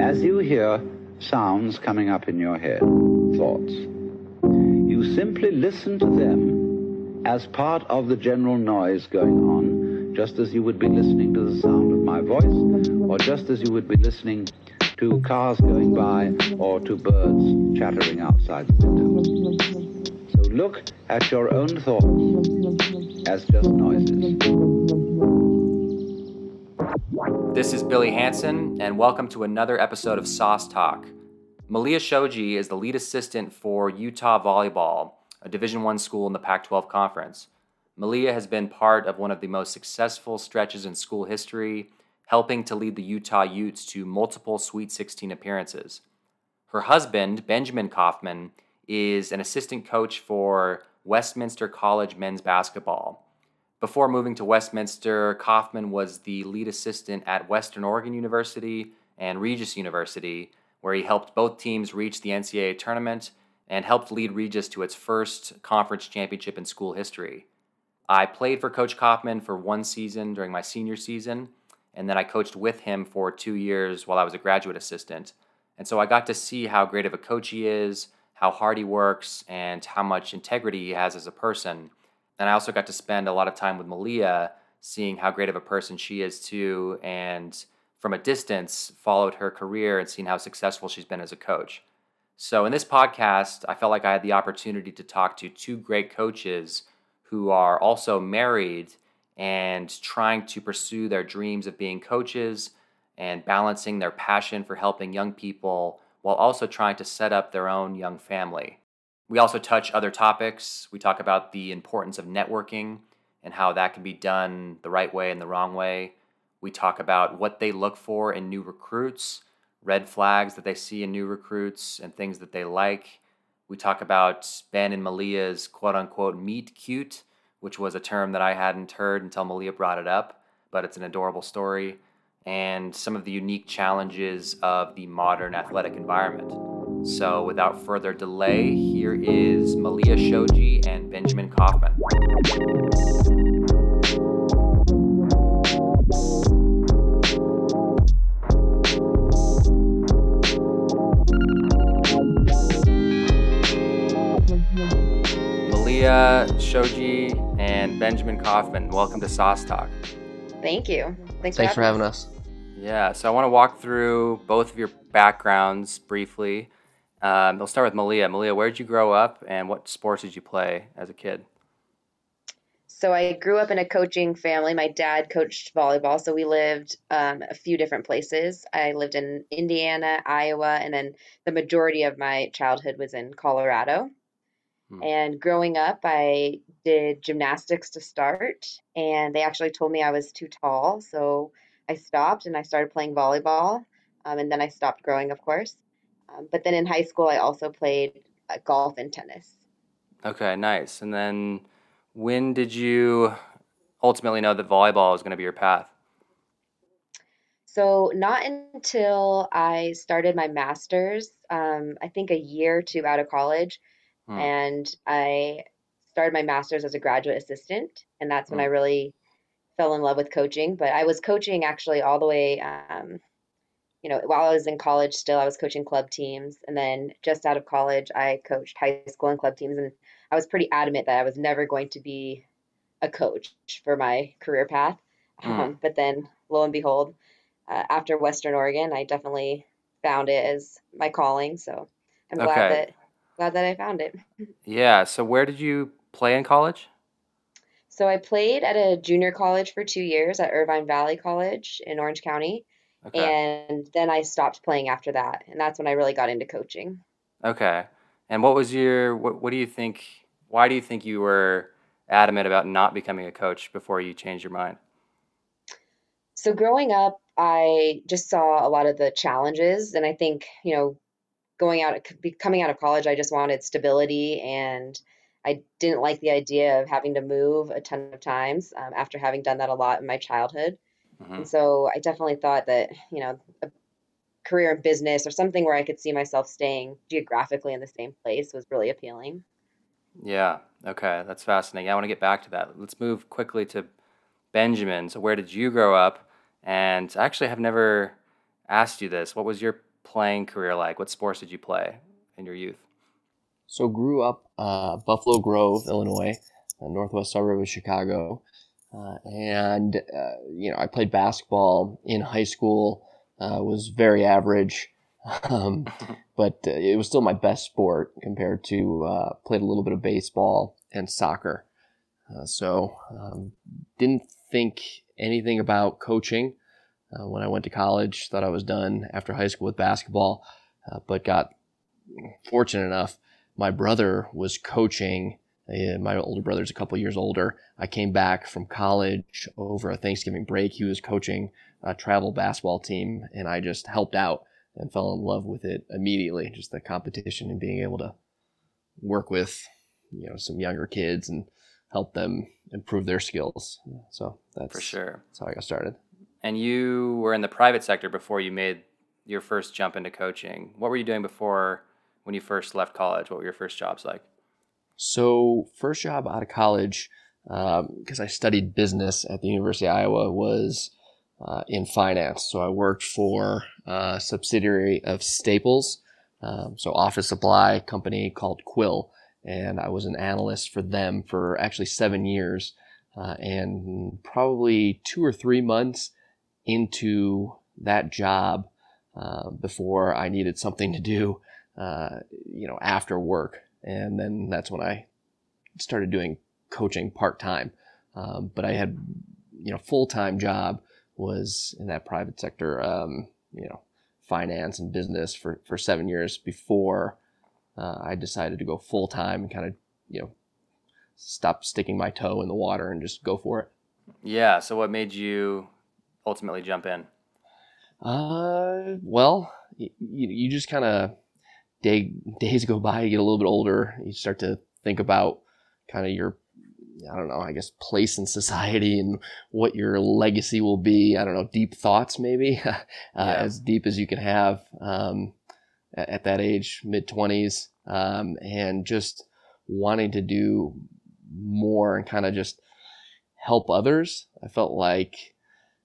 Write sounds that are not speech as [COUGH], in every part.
As you hear sounds coming up in your head, thoughts, you simply listen to them as part of the general noise going on, just as you would be listening to the sound of my voice, or just as you would be listening to cars going by or to birds chattering outside the window. So look at your own thoughts as just noises. This is Billy Hanson, and welcome to another episode of Sauce Talk. Malia Shoji is the lead assistant for Utah Volleyball, a Division One school in the Pac-12 Conference. Malia has been part of one of the most successful stretches in school history, helping to lead the Utah Utes to multiple Sweet 16 appearances. Her husband, Benjamin Kaufman, is an assistant coach for Westminster College men's basketball. Before moving to Westminster, Kaufman was the lead assistant at Western Oregon University and Regis University, where he helped both teams reach the NCAA tournament and helped lead Regis to its first conference championship in school history. I played for Coach Kaufman for one season during my senior season, and then I coached with him for two years while I was a graduate assistant. And so I got to see how great of a coach he is, how hard he works, and how much integrity he has as a person. And I also got to spend a lot of time with Malia, seeing how great of a person she is too, and from a distance, followed her career and seen how successful she's been as a coach. So, in this podcast, I felt like I had the opportunity to talk to two great coaches who are also married and trying to pursue their dreams of being coaches and balancing their passion for helping young people while also trying to set up their own young family. We also touch other topics. We talk about the importance of networking and how that can be done the right way and the wrong way. We talk about what they look for in new recruits, red flags that they see in new recruits, and things that they like. We talk about Ben and Malia's quote unquote meet cute, which was a term that I hadn't heard until Malia brought it up, but it's an adorable story, and some of the unique challenges of the modern athletic environment. So, without further delay, here is Malia Shoji and Benjamin Kaufman. Malia Shoji and Benjamin Kaufman, welcome to Sauce Talk. Thank you. Thanks, Thanks for having us. Yeah, so I want to walk through both of your backgrounds briefly. Um, we'll start with Malia. Malia, where did you grow up and what sports did you play as a kid? So I grew up in a coaching family. My dad coached volleyball, so we lived um, a few different places. I lived in Indiana, Iowa, and then the majority of my childhood was in Colorado. Hmm. And growing up, I did gymnastics to start, and they actually told me I was too tall, so I stopped and I started playing volleyball. Um, and then I stopped growing, of course. Um, but then in high school, I also played uh, golf and tennis. Okay, nice. And then when did you ultimately know that volleyball was going to be your path? So, not until I started my master's, um, I think a year or two out of college, hmm. and I started my master's as a graduate assistant. And that's when hmm. I really fell in love with coaching. But I was coaching actually all the way um, you know, while I was in college, still I was coaching club teams, and then just out of college, I coached high school and club teams, and I was pretty adamant that I was never going to be a coach for my career path. Mm. Um, but then, lo and behold, uh, after Western Oregon, I definitely found it as my calling. So I'm glad okay. that glad that I found it. yeah. So where did you play in college? So I played at a junior college for two years at Irvine Valley College in Orange County. Okay. And then I stopped playing after that. And that's when I really got into coaching. Okay. And what was your, what, what do you think, why do you think you were adamant about not becoming a coach before you changed your mind? So growing up, I just saw a lot of the challenges. And I think, you know, going out, coming out of college, I just wanted stability and I didn't like the idea of having to move a ton of times um, after having done that a lot in my childhood. Mm-hmm. And so I definitely thought that, you know, a career in business or something where I could see myself staying geographically in the same place was really appealing. Yeah. Okay. That's fascinating. I want to get back to that. Let's move quickly to Benjamin. So, where did you grow up? And I actually have never asked you this. What was your playing career like? What sports did you play in your youth? So grew up uh, Buffalo Grove, Illinois, a northwest suburb of Chicago, uh, and uh, you know I played basketball in high school. Uh, was very average, [LAUGHS] um, [LAUGHS] but uh, it was still my best sport compared to uh, played a little bit of baseball and soccer. so um, didn't think anything about coaching when I went to college. Thought I was done after high school with basketball, but got fortunate enough my brother was coaching. Uh, my older brother's a couple years older. I came back from college over a Thanksgiving break. He was coaching a travel basketball team, and I just helped out and fell in love with it immediately. Just the competition and being able to work with, you know, some younger kids and help them improve their skills. So that's for sure. That's how I got started. And you were in the private sector before you made your first jump into coaching. What were you doing before when you first left college? What were your first jobs like? So, first job out of college, because um, I studied business at the University of Iowa, was uh, in finance. So, I worked for a subsidiary of Staples, um, so office supply company called Quill, and I was an analyst for them for actually seven years. Uh, and probably two or three months into that job, uh, before I needed something to do, uh, you know, after work. And then that's when I started doing coaching part time. Um, but I had, you know, full time job was in that private sector, um, you know, finance and business for, for seven years before uh, I decided to go full time and kind of, you know, stop sticking my toe in the water and just go for it. Yeah. So what made you ultimately jump in? Uh, well, you, you just kind of day, days go by, you get a little bit older, you start to think about kind of your I don't know, I guess place in society and what your legacy will be. I don't know, deep thoughts maybe, [LAUGHS] uh, yeah. as deep as you can have um, at, at, that age, mid 20s, um, and just wanting to do more and kind of just help others. I felt like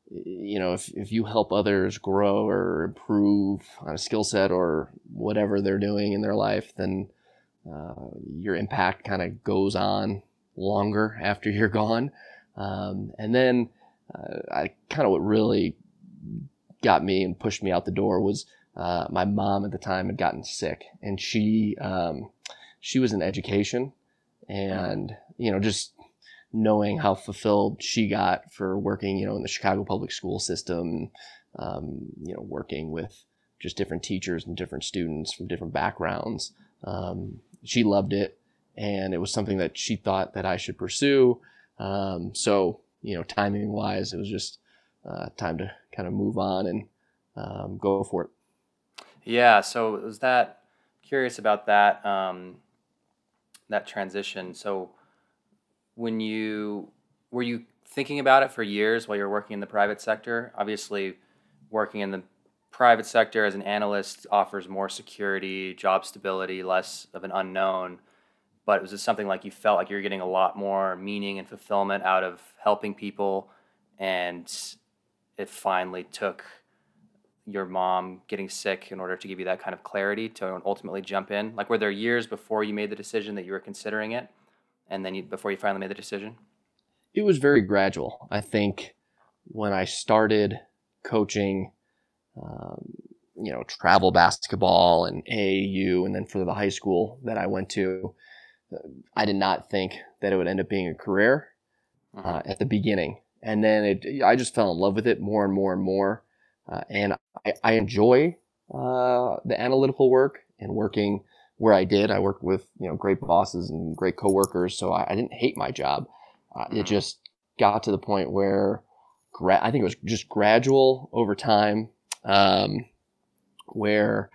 you know, if, if you help others grow or improve on a skill set or whatever they're doing in their life, then uh, your impact kind of goes on longer [LAUGHS] after you're gone. Um, and then uh, I kind of what really got me and pushed me out the door was uh, my mom at the time had gotten sick, and she um, she was in education, and you know just knowing how fulfilled she got for working, you know, in the Chicago public school system, um, you know, working with just different teachers and different students from different backgrounds. Um, she loved it, and it was something that she thought that I should pursue. Um, so, you know, timing wise, it was just uh, time to kind of move on and um, go for it. Yeah. So was that curious about that um, that transition? So when you were you thinking about it for years while you're working in the private sector? Obviously, working in the private sector as an analyst offers more security, job stability, less of an unknown. But was it something like you felt like you're getting a lot more meaning and fulfillment out of helping people, and it finally took your mom getting sick in order to give you that kind of clarity to ultimately jump in? Like, were there years before you made the decision that you were considering it? And then you, before you finally made the decision? It was very gradual. I think when I started coaching, um, you know, travel basketball and AAU, and then for the high school that I went to, I did not think that it would end up being a career uh-huh. uh, at the beginning. And then it, I just fell in love with it more and more and more. Uh, and I, I enjoy uh, the analytical work and working where I did. I worked with you know great bosses and great coworkers, so I, I didn't hate my job. Uh, it mm-hmm. just got to the point where gra- I think it was just gradual over time, um, where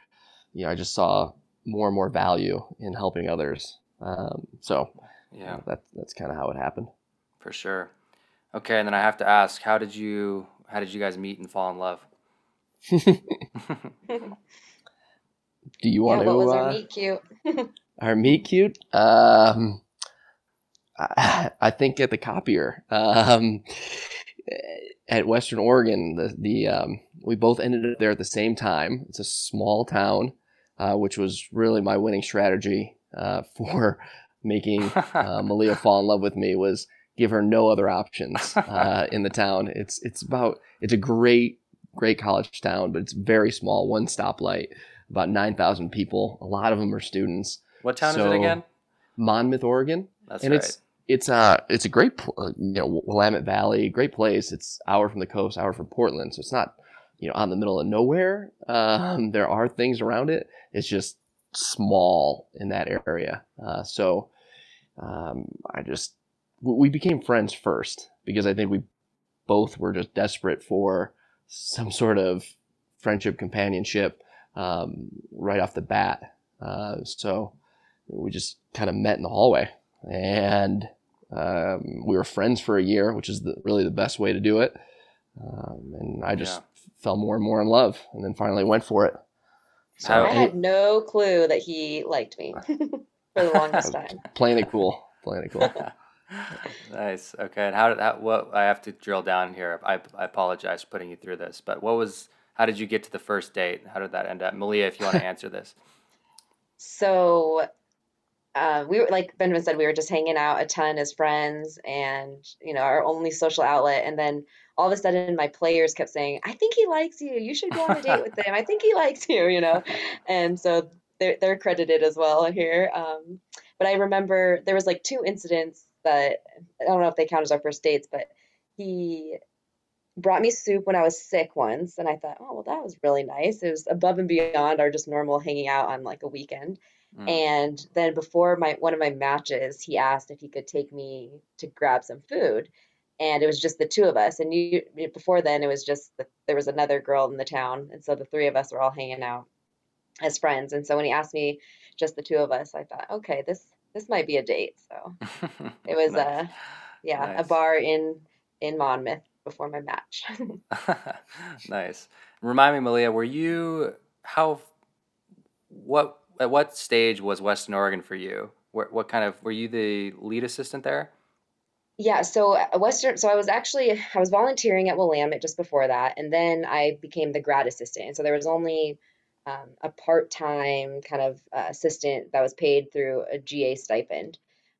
you know I just saw more and more value in helping others. Um, so yeah, you know, that's kind of how it happened. For sure. Okay, and then I have to ask, how did you how did you guys meet and fall in love? [LAUGHS] [LAUGHS] [LAUGHS] Do you want yeah, to? What was uh, our meet cute? [LAUGHS] our meet cute? Um, I, [LAUGHS] I, think at the copier. Um, at Western Oregon, the the um, we both ended up there at the same time. It's a small town, uh, which was really my winning strategy uh, [LAUGHS] for making uh, Malia fall in love with me was give her no other options uh, in the town. It's it's about it's a great great college town, but it's very small, one stoplight, about nine thousand people. A lot of them are students. What town so, is it again? Monmouth, Oregon. That's and right. it's it's a uh, it's a great you know Willamette Valley, great place. It's hour from the coast, hour from Portland, so it's not you know on the middle of nowhere. Um, there are things around it. It's just small in that area. Uh, so um, I just we became friends first because I think we both were just desperate for some sort of friendship companionship um, right off the bat. Uh, so we just kind of met in the hallway and um, we were friends for a year, which is the, really the best way to do it. Um, and I just yeah. fell more and more in love, and then finally went for it. So I had no clue that he liked me [LAUGHS] for the longest [LAUGHS] time. Playing it cool, playing it cool. [LAUGHS] nice. Okay. And how did that? What I have to drill down here. I, I apologize for putting you through this, but what was? How did you get to the first date? How did that end up, Malia? If you want to [LAUGHS] answer this. So uh, we were like Benjamin said, we were just hanging out a ton as friends, and you know, our only social outlet. And then all of a sudden, my players kept saying, "I think he likes you. You should go on a date with him. I think he likes you." You know, and so they're they're credited as well here. Um, but I remember there was like two incidents that I don't know if they count as our first dates, but he brought me soup when I was sick once, and I thought, oh well, that was really nice. It was above and beyond our just normal hanging out on like a weekend. Mm. And then before my one of my matches, he asked if he could take me to grab some food, and it was just the two of us. And you before then, it was just the, there was another girl in the town, and so the three of us were all hanging out as friends. And so when he asked me, just the two of us, I thought, okay, this this might be a date. So [LAUGHS] it was nice. a yeah nice. a bar in in Monmouth before my match. [LAUGHS] [LAUGHS] nice. Remind me, Malia, were you how what at what stage was Western Oregon for you? What, what kind of were you the lead assistant there? Yeah, so uh, Western, so I was actually I was volunteering at Willamette just before that, and then I became the grad assistant. And so there was only um, a part-time kind of uh, assistant that was paid through a GA stipend.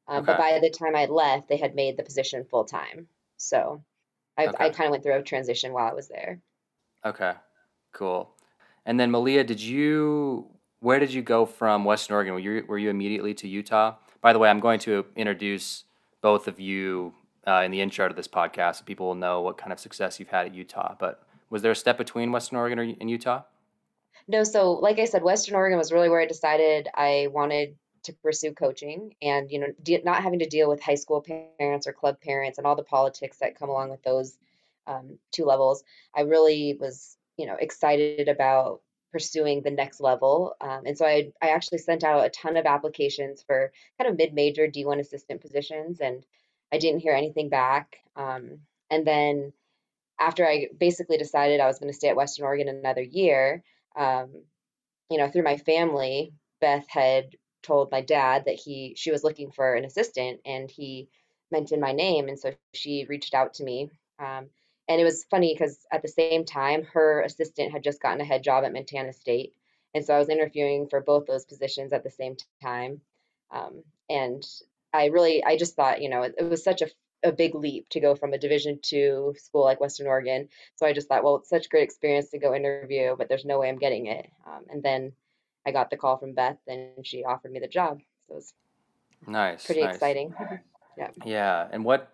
Um, okay. But by the time I left, they had made the position full time. So I, okay. I kind of went through a transition while I was there. Okay, cool. And then Malia, did you where did you go from Western Oregon? Were you, were you immediately to Utah? By the way, I'm going to introduce both of you uh, in the intro to this podcast, so people will know what kind of success you've had at Utah. But was there a step between Western Oregon and Utah? No, so like I said, Western Oregon was really where I decided I wanted to pursue coaching, and you know, de- not having to deal with high school parents or club parents and all the politics that come along with those um, two levels. I really was, you know, excited about pursuing the next level. Um, and so I, I actually sent out a ton of applications for kind of mid-major D1 assistant positions, and I didn't hear anything back. Um, and then after I basically decided I was going to stay at Western Oregon another year, um, you know, through my family, Beth had told my dad that he she was looking for an assistant, and he mentioned my name, and so she reached out to me. Um, and it was funny because at the same time, her assistant had just gotten a head job at Montana State. And so I was interviewing for both those positions at the same time. Um, and I really, I just thought, you know, it, it was such a, a big leap to go from a Division two school like Western Oregon. So I just thought, well, it's such a great experience to go interview, but there's no way I'm getting it. Um, and then I got the call from Beth, and she offered me the job. So it was nice, pretty nice. exciting. yeah. Yeah. And what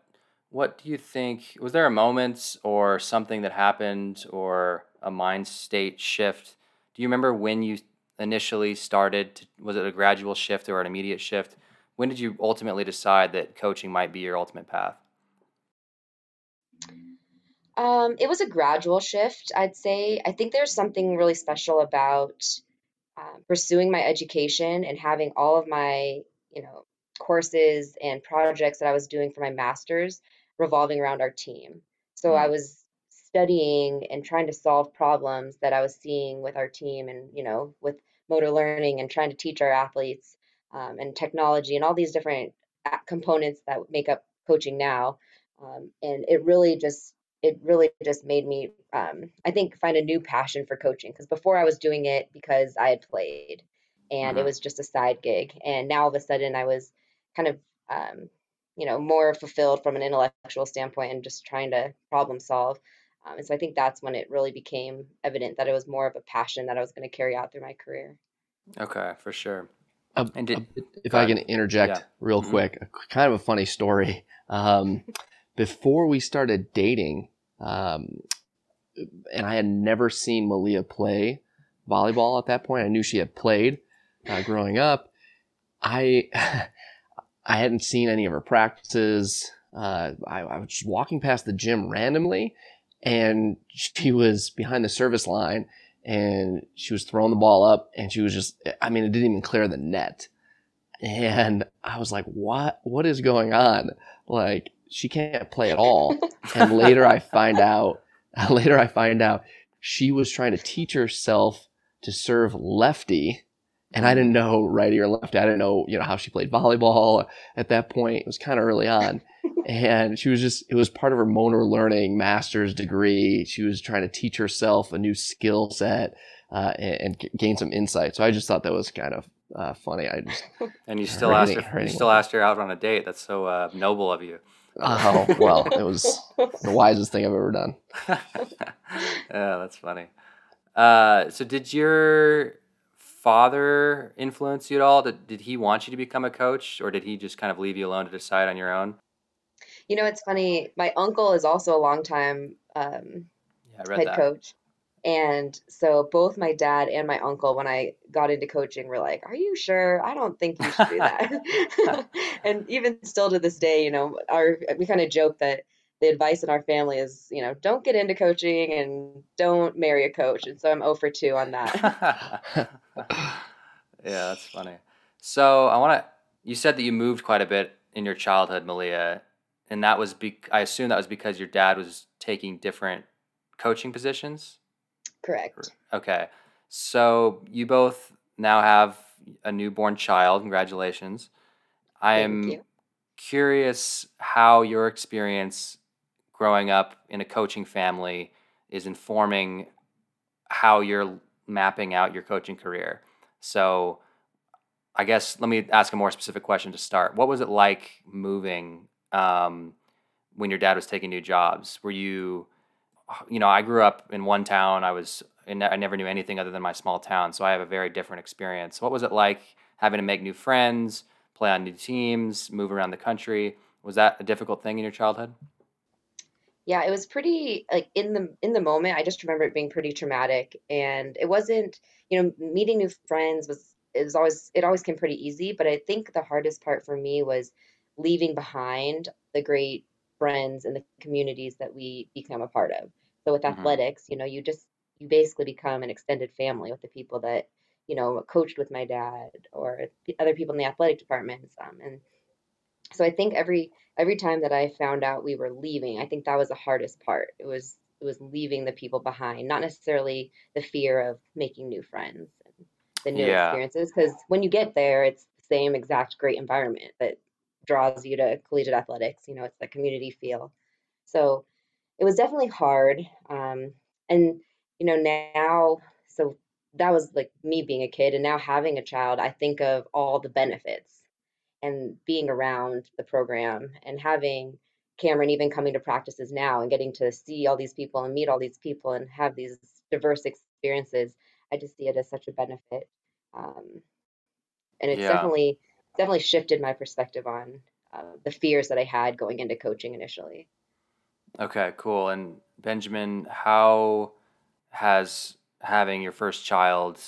what do you think? Was there a moment or something that happened or a mind state shift? Do you remember when you initially started? To, was it a gradual shift or an immediate shift? When did you ultimately decide that coaching might be your ultimate path? Um, it was a gradual shift, I'd say. I think there's something really special about uh, pursuing my education and having all of my, you know, courses and projects that I was doing for my master's revolving around our team. So mm. I was studying and trying to solve problems that I was seeing with our team and, you know, with motor learning and trying to teach our athletes um, and technology and all these different components that make up coaching now. Um, and it really just it really just made me, um, I think, find a new passion for coaching. Because before I was doing it because I had played and it Uh-huh. was just a side gig. And now all of a sudden I was kind of, um, you know, more fulfilled from an intellectual standpoint and just trying to problem solve. Um, and so I think that's when it really became evident that it was more of a passion that I was going to carry out through my career. Okay, for sure. A- And did- a if go I can interject Yeah. real Mhm. quick, a, kind of a funny story. Um, before we started dating, um, and I had never seen Malia play volleyball at that point. I knew she had played uh, growing up. I [LAUGHS] I hadn't seen any of her practices. Uh, I, I was just walking past the gym randomly, and she was behind the service line, and she was throwing the ball up, and she was just I mean, it didn't even clear the net, and I was like, what What is going on? Like she can't play at all. and later I find out [LAUGHS] later I find out she was trying to teach herself to serve lefty and I didn't know righty or lefty. I didn't know, you know, how she played volleyball at that point. It was kind of early on. and she was just it was part of her motor learning master's degree. She was trying to teach herself a new skill set uh, and, and gain some insight. So I just thought that was kind of uh, funny. I just And you [LAUGHS] still asked her, her you still asked her out on a date. That's so uh, noble of you. [LAUGHS] oh well, it was the [LAUGHS] wisest thing I've ever done. [LAUGHS] yeah, that's funny. Uh, so, did your father influence you at all? Did, did he want you to become a coach, or did he just kind of leave you alone to decide on your own? You know, it's funny. My uncle is also a longtime um, Yeah, head that. coach. And so both my dad and my uncle, when I got into coaching, were like, Are you sure? I don't think you should do that. [LAUGHS] [LAUGHS] and even still to this day, you know, our we kind of joke that the advice in our family is, you know, don't get into coaching and don't marry a coach. And so I'm 0 for 2 on that. [LAUGHS] yeah, that's funny. So, I want to. You said that you moved quite a bit in your childhood, Malia, and that was. Be- I assume that was because your dad was taking different coaching positions. Correct. Okay. So you both now have a newborn child. Congratulations. I am curious how your experience growing up in a coaching family is informing how you're mapping out your coaching career. So I guess let me ask a more specific question to start. What was it like moving um, when your dad was taking new jobs? Were you you know, I grew up in one town. I was, I never knew anything other than my small town. So I have a very different experience. What was it like having to make new friends, play on new teams, move around the country? Was that a difficult thing in your childhood? Yeah, it was pretty like in the in the moment, I just remember it being pretty traumatic and it wasn't, you know, meeting new friends was it was always it always came pretty easy, but I think the hardest part for me was leaving behind the great friends and the communities that we become a part of. So with Mhm. athletics, you know, you just you basically become an extended family with the people that, you know, coached with my dad or the other people in the athletic departments. Um, and so I think every every time that I found out we were leaving, I think that was the hardest part. It was it was leaving the people behind, not necessarily the fear of making new friends and the new Yeah. experiences. Because when you get there, it's the same exact great environment that draws you to collegiate athletics. You know, it's the community feel. So it was definitely hard. Um, and you know now, so that was like me being a kid, and now having a child, I think of all the benefits and being around the program and having Cameron even coming to practices now and getting to see all these people and meet all these people and have these diverse experiences, I just see it as such a benefit. Um, and it's Yeah. definitely definitely shifted my perspective on uh, the fears that I had going into coaching initially. Okay, cool. And Benjamin, how has having your first child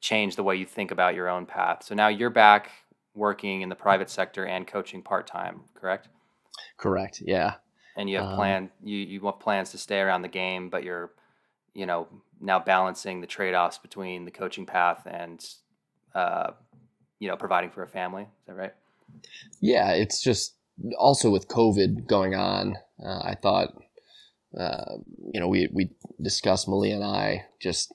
changed the way you think about your own path? So now you're back working in the private sector and coaching part time, correct? Correct. Yeah. And you have Um, plan you you want plans to stay around the game, but you're you know now balancing the trade offs between the coaching path and uh, you know providing for a family. Is that right? Yeah, it's just also with COVID going on. Uh, I thought, uh, you know, we we discussed Malia and I just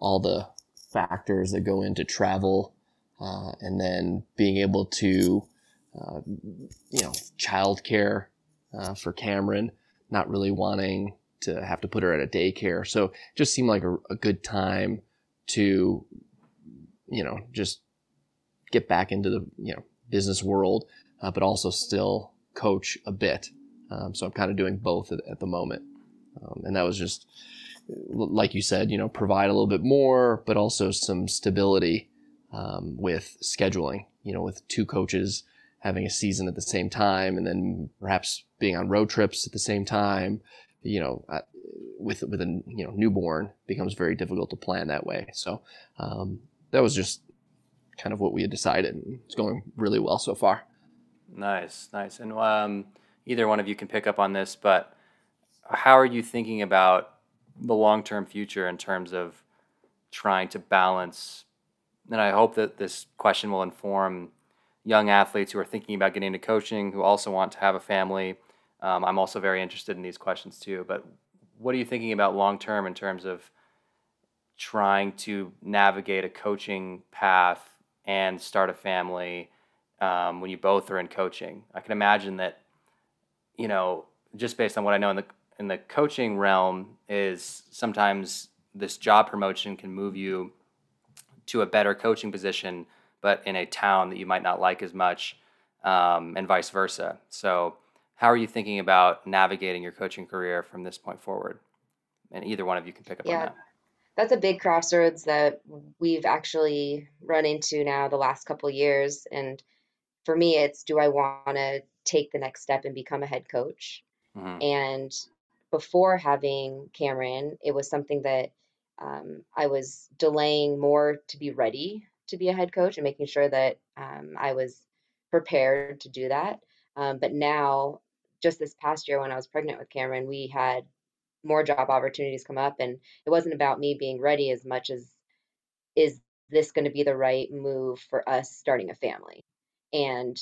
all the factors that go into travel, uh, and then being able to, uh, you know, childcare uh, for Cameron not really wanting to have to put her at a daycare. So it just seemed like a, a good time to, you know, just get back into the, you know, business world, uh, but also still coach a bit. Um, so I'm kind of doing both at, at the moment. Um, and that was just, like you said, you know, provide a little bit more, but also some stability um, with scheduling, you know, with two coaches having a season at the same time and then perhaps being on road trips at the same time, you know, uh, with with a you know newborn becomes very difficult to plan that way. So um, that was just kind of what we had decided. And it's going really well so far. Nice, nice. And um, either one of you can pick up on this, but how are you thinking about the long term future in terms of trying to balance? And I hope that this question will inform young athletes who are thinking about getting into coaching, who also want to have a family. Um, I'm also very interested in these questions too. But what are you thinking about long term in terms of trying to navigate a coaching path and start a family um, when you both are in coaching? I can imagine that, you know, just based on what I know in the in the coaching realm, is sometimes this job promotion can move you to a better coaching position but in a town that you might not like as much, um, and vice versa. So, how are you thinking about navigating your coaching career from this point forward? And either one of you can pick up yeah. on that. That's a big crossroads that we've actually run into now the last couple years. And for me, it's do I want to take the next step and become a head coach? Mm-hmm. And before having Cameron, it was something that um, I was delaying more to be ready to be a head coach and making sure that um, I was prepared to do that. Um, but now, just this past year when I was pregnant with Cameron, we had more job opportunities come up, and it wasn't about me being ready as much as is this going to be the right move for us starting a family? And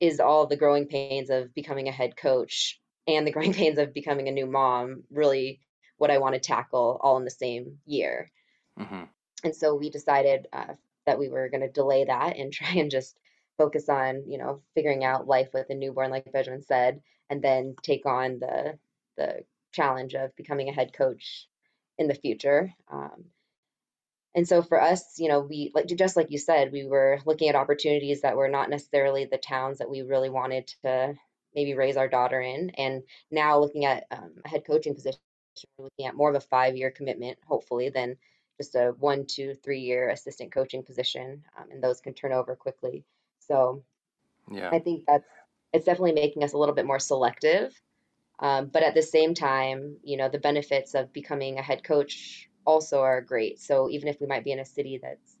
is all the growing pains of becoming a head coach and the growing [LAUGHS] pains of becoming a new mom really what I want to tackle all in the same year? Mm-hmm. And so we decided uh, that we were going to delay that and [LAUGHS] try and just focus on you know figuring out life with a newborn like benjamin said and then take on the the challenge of becoming a head coach in the future um, and so for us you know we like just like you said we were looking at opportunities that were not necessarily the towns that we really wanted to maybe raise our daughter in and now looking at um, a head coaching position we're looking at more of a five year commitment hopefully than just a one, two, three year assistant coaching position, um, and those can turn over quickly. So, yeah, I think that's it's definitely making us a little bit more selective. Um, but at the same time, you know, the benefits of becoming a head coach also are great. So even if we might be in a city that's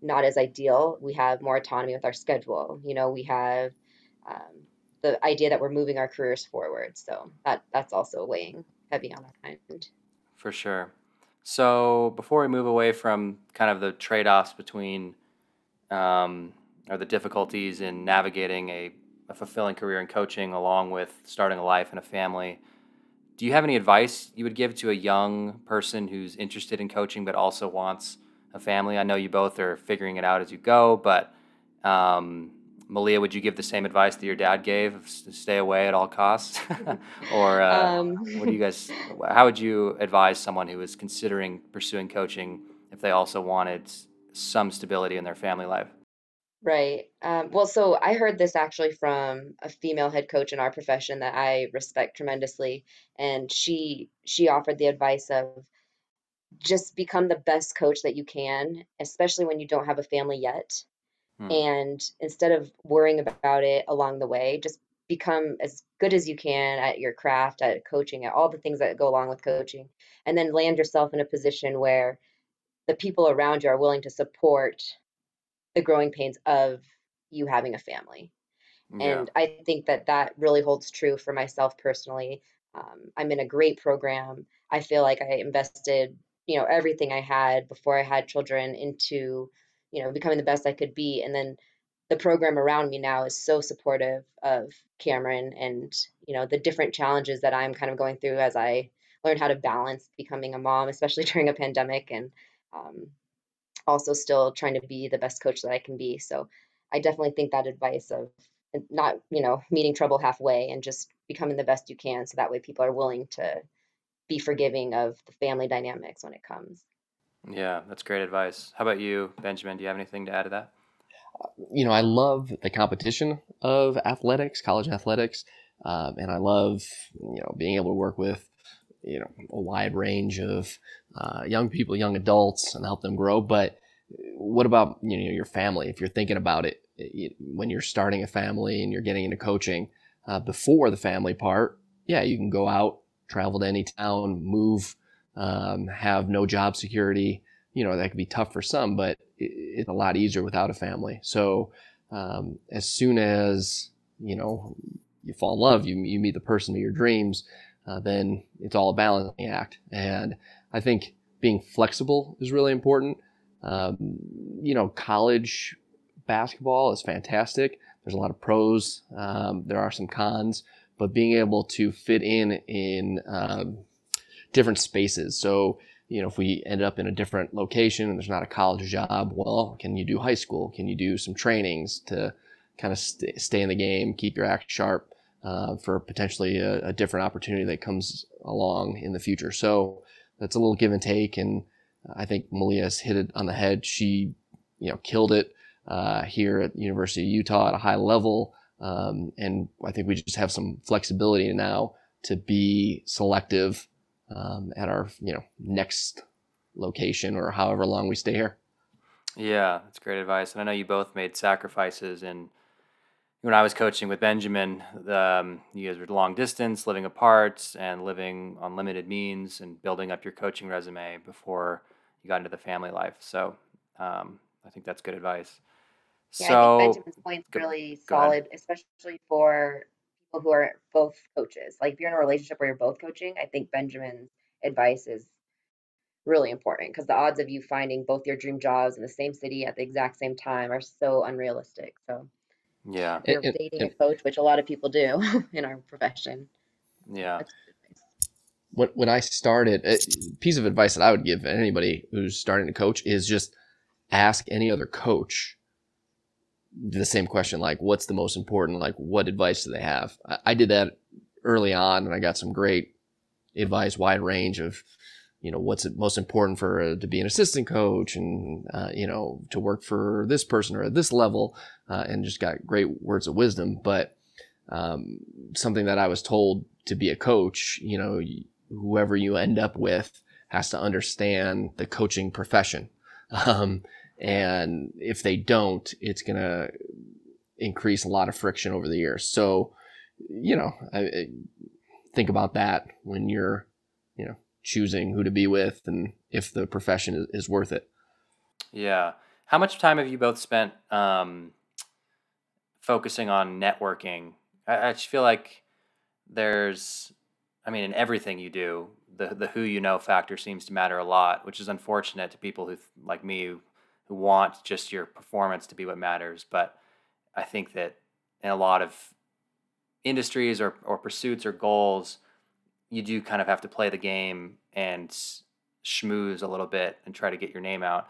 not as ideal, we have more autonomy with our schedule. You know, we have um, the idea that we're moving our careers forward. So that that's also weighing heavy on our mind. For sure. So before we move away from kind of the trade offs between, um, or the difficulties in navigating a, a fulfilling career in coaching along with starting a life and a family, do you have any advice you would give to a young person who's interested in coaching but also wants a family? I know you both are figuring it out as you go, but um, Malia, would you give the same advice that your dad gave? Stay away at all costs? [LAUGHS] or uh, um, what do you guys, how would you advise someone who is considering pursuing coaching if they also wanted some stability in their family life? Right. Um, well, so I heard this actually from a female head coach in our profession that I respect tremendously, and she she offered the advice of just become the best coach that you can, especially when you don't have a family yet. Hmm. And instead of worrying about it along the way, just become as good as you can at your craft, at coaching, at all the things that go along with coaching, and then land yourself in a position where the people around you are willing to support the growing pains of you having a family. Yeah. And I think that that really holds true for myself personally. Um, I'm in a great program. I feel like I invested, you know, everything I had before I had children into you know, becoming the best I could be. And then the program around me now is so supportive of Cameron and, you know, the different challenges that I'm kind of going through as I learn how to balance becoming a mom, especially [LAUGHS] during a pandemic, and um, also still trying to be the best coach that I can be. So I definitely think that advice of not you know meeting trouble halfway and just becoming the best you can so that way people are willing to be forgiving of the family dynamics when it comes. Yeah that's great advice. How about you benjamin? Do you have anything to add to that? You know i love the competition of athletics college athletics um, and i love you know being able to work with you know a wide range of uh, young people young adults and help them grow but what about you know your family if you're thinking about it when you're starting a family and you're getting into coaching uh, before the family part, yeah, you can go out, travel to any town, move, um, have no job security. You know, that could be tough for some, but it's a lot easier without a family. So, um, as soon as, you know, you fall in love, you, you meet the person of your dreams, uh, then it's all a balancing act. And I think being flexible is really important. Um, you know, college basketball is fantastic. There's a lot of pros. Um, there are some cons, but being able to fit in in um, different spaces. So, you know, if we end up in a different location and there's not a college job, well, can you do high school? Can you do some trainings to kind of st- stay in the game, keep your act sharp uh, for potentially a, a, different opportunity that comes along in the future? So that's a little give and take. And I think Malia's hit it on the head. She, you know, killed it uh, here at University of Utah at a high level. Um, and I think we just have some flexibility now to be selective um, at our you know next location or however long we stay here. Yeah, that's great advice. And I know you both made sacrifices. And when I was coaching with Benjamin, um, you guys were long distance, living apart, and living on limited means, and building up your coaching resume before you got into the family life. So um, I think that's good advice. Yeah, so, I think Benjamin's point's go, really solid, especially for people who are both coaches. Like if you're in a relationship where you're both coaching, I think Benjamin's advice is really important because the odds of you finding both your dream jobs in the same city at the exact same time are so unrealistic. So yeah, if you're it, dating it, a coach, which a lot of people do [LAUGHS] in our profession. Yeah. When, when I started, a piece of advice that I would give anybody who's starting to coach is just ask any other coach the same question like what's the most important like what advice do they have I, I, did that early on and i got some great advice wide range of you know what's most important for uh, to be an assistant coach and uh, you know to work for this person or at this level uh, and just got great words of wisdom but um, something that i was told to be a coach you know whoever you end up with has to understand the coaching profession [LAUGHS] um, and if they don't, it's going to increase a lot of friction over the years. So, you know, I, I think about that when you're, you know, choosing who to be with and if the profession is, worth it. Yeah. How much time have you both spent um, focusing on networking? I, I just feel like there's, I mean, in everything you do, the the who you know factor seems to matter a lot, which is unfortunate to people who like me who want just your performance to be what matters. But I think that in a lot of industries or, or pursuits or goals, you do kind of have to play the game and schmooze a little bit and try to get your name out.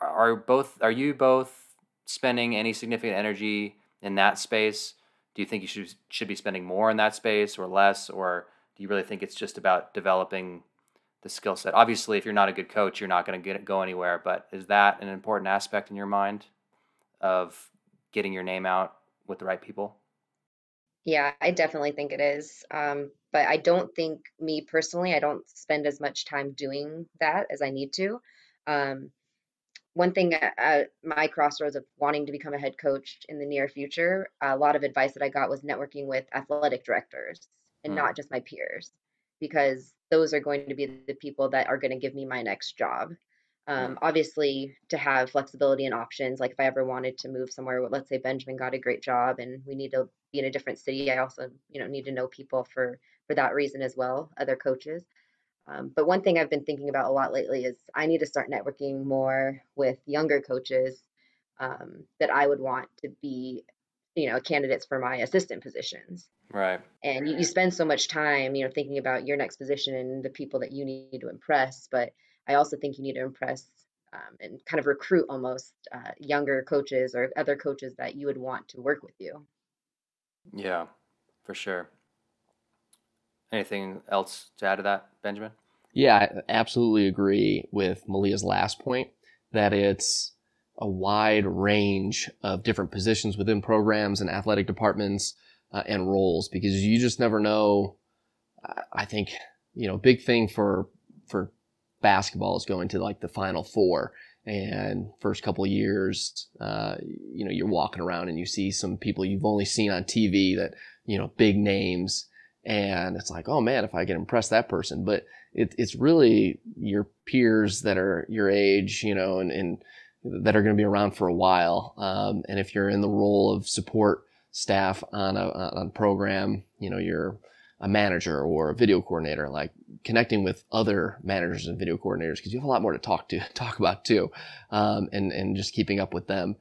Are both are you both spending any significant energy in that space? Do you think you should should be spending more in that space or less, or do you really think it's just about developing the skill set. Obviously, if you're not a good coach, you're not going to get go anywhere. But is that an important aspect in your mind of getting your name out with the right people? Yeah, I definitely think it is. Um, but I don't think me personally, I don't spend as much time doing that as I need to. Um, one thing at my crossroads of wanting to become a head coach in the near future, a lot of advice that I got was networking with athletic directors and mm. not just my peers because those are going to be the people that are going to give me my next job. Um, obviously, to have flexibility and options, like if I ever wanted to move somewhere, let's say Benjamin got a great job and we need to be in a different city, I also, you know, need to know people for for that reason as well, other coaches. Um, but one thing I've been thinking about a lot lately is I need to start networking more with younger coaches um, that I would want to be you know candidates for my assistant positions right and you, you spend so much time you know thinking about your next position and the people that you need to impress but i also think you need to impress um, and kind of recruit almost uh, younger coaches or other coaches that you would want to work with you Yeah, for sure. Anything else to add to that, Benjamin? Yeah, I absolutely agree with Malia's last point that it's a wide range of different positions within programs and athletic departments uh, and roles because you just never know. I think you know, big thing for for basketball is going to like the Final Four and first couple years, uh, you know, you're walking around and you see some people you've only seen on TV that you know, big names, and it's like, oh man, if I can impress that person, but it, it's really your peers that are your age, you know, and, and that are going to be around for a while. Um, and if you're in the role of support staff on a, on a program, you know, you're a manager or a video coordinator, like connecting with other managers and video coordinators, because you have a lot more to talk to [LAUGHS] talk about too, um, and and just keeping up with them.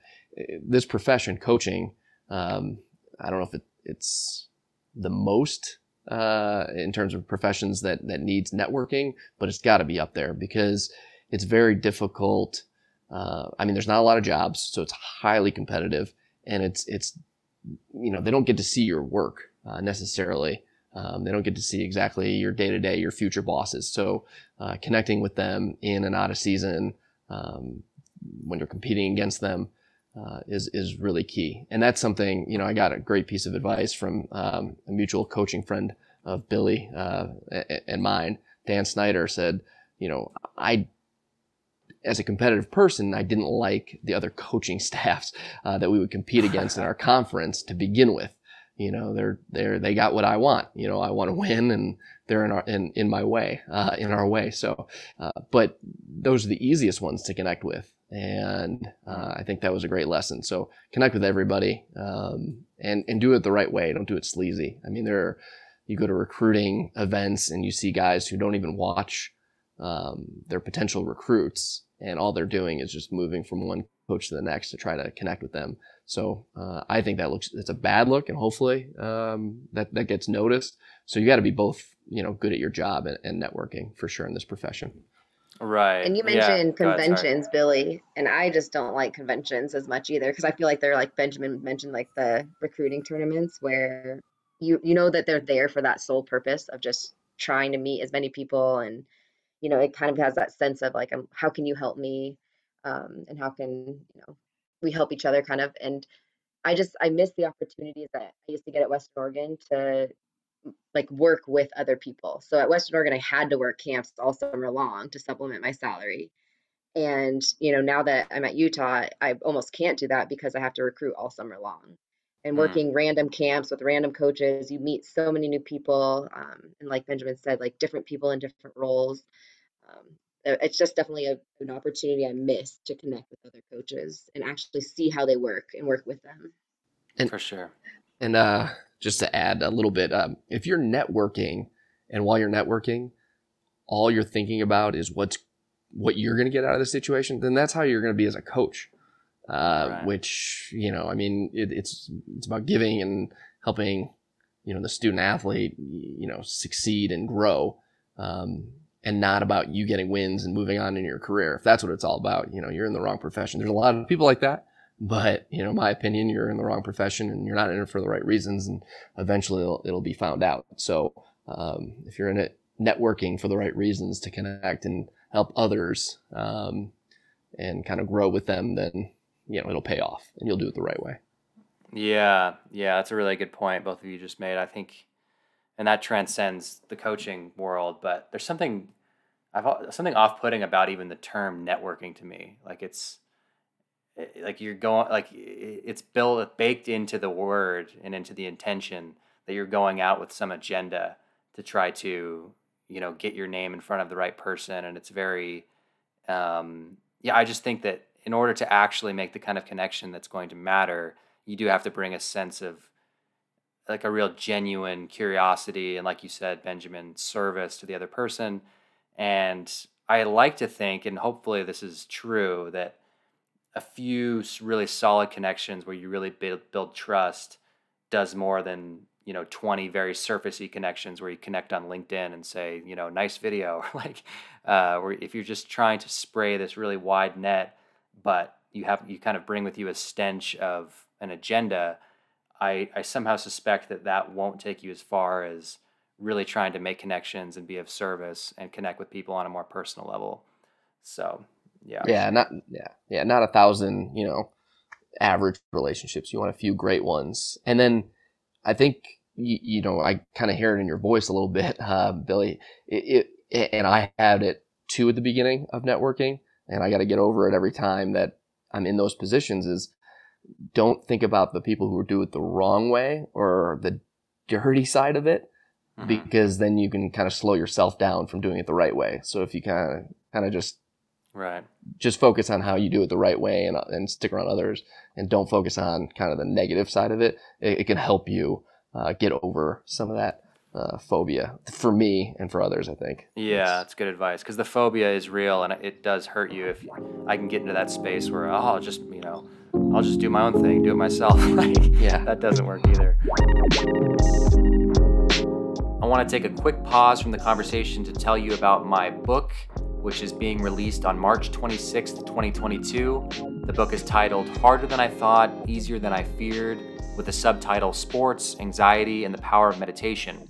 This profession, coaching, um, I don't know if it, it's the most uh, in terms of professions that that needs networking, but it's got to be up there because it's very difficult. Uh, I mean, there's not a lot of jobs, so it's highly competitive, and it's it's you know they don't get to see your work uh, necessarily. Um, they don't get to see exactly your day to day, your future bosses. So uh, connecting with them in and out of season um, when you're competing against them uh, is is really key. And that's something you know I got a great piece of advice from um, a mutual coaching friend of Billy uh, and mine, Dan Snyder said, you know, I as a competitive person, I didn't like the other coaching [LAUGHS] staffs uh, that we would compete against in our [LAUGHS] conference to begin with. You know, they're they're they got what I want. You know, I want to win, and they're in our in in my way, uh, in our way. So, uh, but those are the easiest ones to connect with, and uh, I think that was a great lesson. So connect with everybody, um, and and do it the right way. Don't do it sleazy. I mean, there are you go to recruiting events and you see guys who don't even watch um, their potential recruits, and all they're doing is just moving from one coach to the next to try to connect with them. So uh, I think that looks it's a bad look, and hopefully um, that that gets noticed. So you got to be both, you know, good at your job and, and, networking for sure in this profession. Right. And you mentioned yeah. conventions, Billy, and I just don't like conventions as much either because I feel like they're like Benjamin mentioned, like the recruiting tournaments where you you know that they're there for that sole purpose of just trying to meet as many people and you know it kind of has that sense of like um, how can you help me um, and how can you know we help each other kind of and i just i miss the opportunities that i used to get at western oregon to like work with other people so at western oregon i had to work camps all summer long to supplement my salary and you know now that i'm at utah i almost can't do that because i have to recruit all summer long and mm. working mm. random camps with random coaches you meet so many new people um, and like benjamin said like different people in different roles um, it's just definitely a, an opportunity I missed to connect with other coaches and actually see how they work and work with them. And for sure. And uh, just to add a little bit, um, if you're networking and while you're networking, all you're thinking about is what's what you're going to get out of the situation, then that's how you're going to be as a coach. Uh, right. Which you know, I mean, it, it's it's about giving and helping, you know, the student athlete, you know, succeed and grow. Um, and not about you getting wins and moving on in your career. If that's what it's all about, you know, you're in the wrong profession. There's a lot of people like that, but you know, my opinion, you're in the wrong profession and you're not in it for the right reasons, and eventually it'll, it'll be found out. So um, if you're in it networking for the right reasons to connect and help others um, and kind of grow with them, then you know it'll pay off and you'll do it the right way. Yeah, yeah, that's a really good point both of you just made. I think and that transcends the coaching world. But there's something I've something off-putting about even the term networking to me. Like it's like you're going like it's built baked into the word and into the intention that you're going out with some agenda to try to you know get your name in front of the right person and it's very um, yeah i just think that in order to actually make the kind of connection that's going to matter you do have to bring a sense of like a real genuine curiosity and like you said benjamin service to the other person. And i like to think and hopefully this is true that a few really solid connections where you really build, build trust does more than you know 20 very surfacey connections where you connect on linkedin and say you know nice video [LAUGHS] or like uh, where if you're just trying to spray this really wide net but you have you kind of bring with you a stench of an agenda I, I somehow suspect that that won't take you as far as really trying to make connections and be of service and connect with people on a more personal level. So, yeah. Yeah, not yeah, yeah, not a thousand, you know, average relationships. You want a few great ones. And then I think you, you know, I kind of hear it in your voice a little [LAUGHS] bit, uh, Billy. It, it, and I had it too at the beginning of networking, and I got to get over it every time that I'm in those positions. Is don't think about the people who do it the wrong way or the dirty side of it, mm-hmm. because then you can kind of slow yourself down from doing it the right way. So if you kind of kind of just right just focus on how you do it the right way and, and stick around others and don't focus on kind of the negative side of it it, it can help you uh, get over some of that uh, phobia for me and for others. I think. Yeah, that's good advice because the phobia is real and it does hurt you if I can get into that space where oh, I'll just you know I'll just do my own thing, do it myself. [LAUGHS] like, yeah, that doesn't work either. I want to take a quick pause from the conversation to tell you about my book, which is being released on March 26th, 2022. The book is titled Harder Than I Thought, Easier Than I Feared with the subtitle Sports, Anxiety, and the Power of Meditation.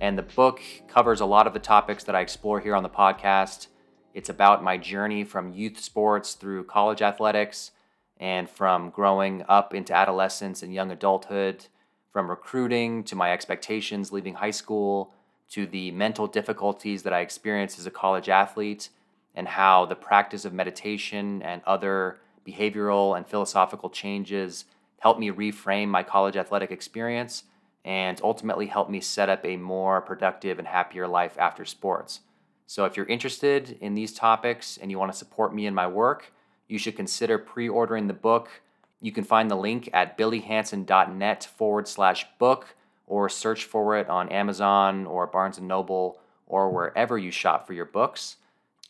And the book covers a lot of the topics that I explore here on the podcast. It's about my journey from youth sports through college athletics and from growing up into adolescence and young adulthood, from recruiting to my expectations leaving high school to the mental difficulties that I experienced as a college athlete, and how the practice of meditation and other behavioral and philosophical changes helped me reframe my college athletic experience, and ultimately helped me set up a more productive and happier life after sports. So, if you're interested in these topics and you want to support me in my work, you should consider pre ordering the book. You can find the link at billyhanson.net forward slash book or search for it on Amazon or Barnes & Noble or wherever you shop for your books.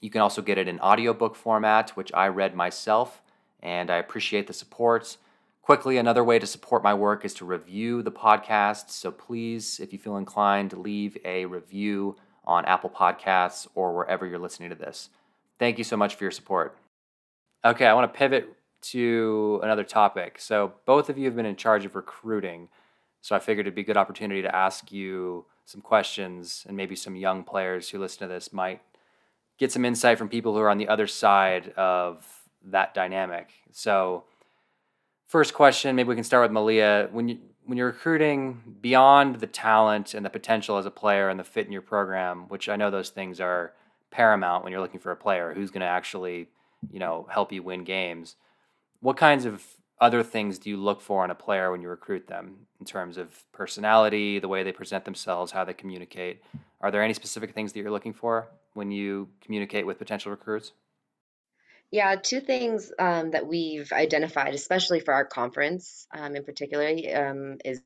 You can also get it in audiobook format, which I read myself, and I appreciate the support. Quickly, another way to support my work is to review the podcast. So please, if you feel inclined, leave a review on Apple Podcasts or wherever you're listening to this. Thank you so much for your support. Okay, I want to pivot to another topic. So, both of you have been in charge of recruiting. So, I figured it'd be a good opportunity to ask you some questions, and maybe some young players who listen to this might get some insight from people who are on the other side of that dynamic. So, first question, maybe we can start with Malia. When you when you're recruiting beyond the talent and the potential as a player and the fit in your program, which I know those things are paramount when you're looking for a player who's going to actually, you know, help you win games. What kinds of other things do you look for in a player when you recruit them in terms of personality, the way they present themselves, how they communicate? Are there any specific things that you're looking for when you communicate with potential recruits? Yeah, two things um, that we've identified, especially for our conference um, in particular, um, is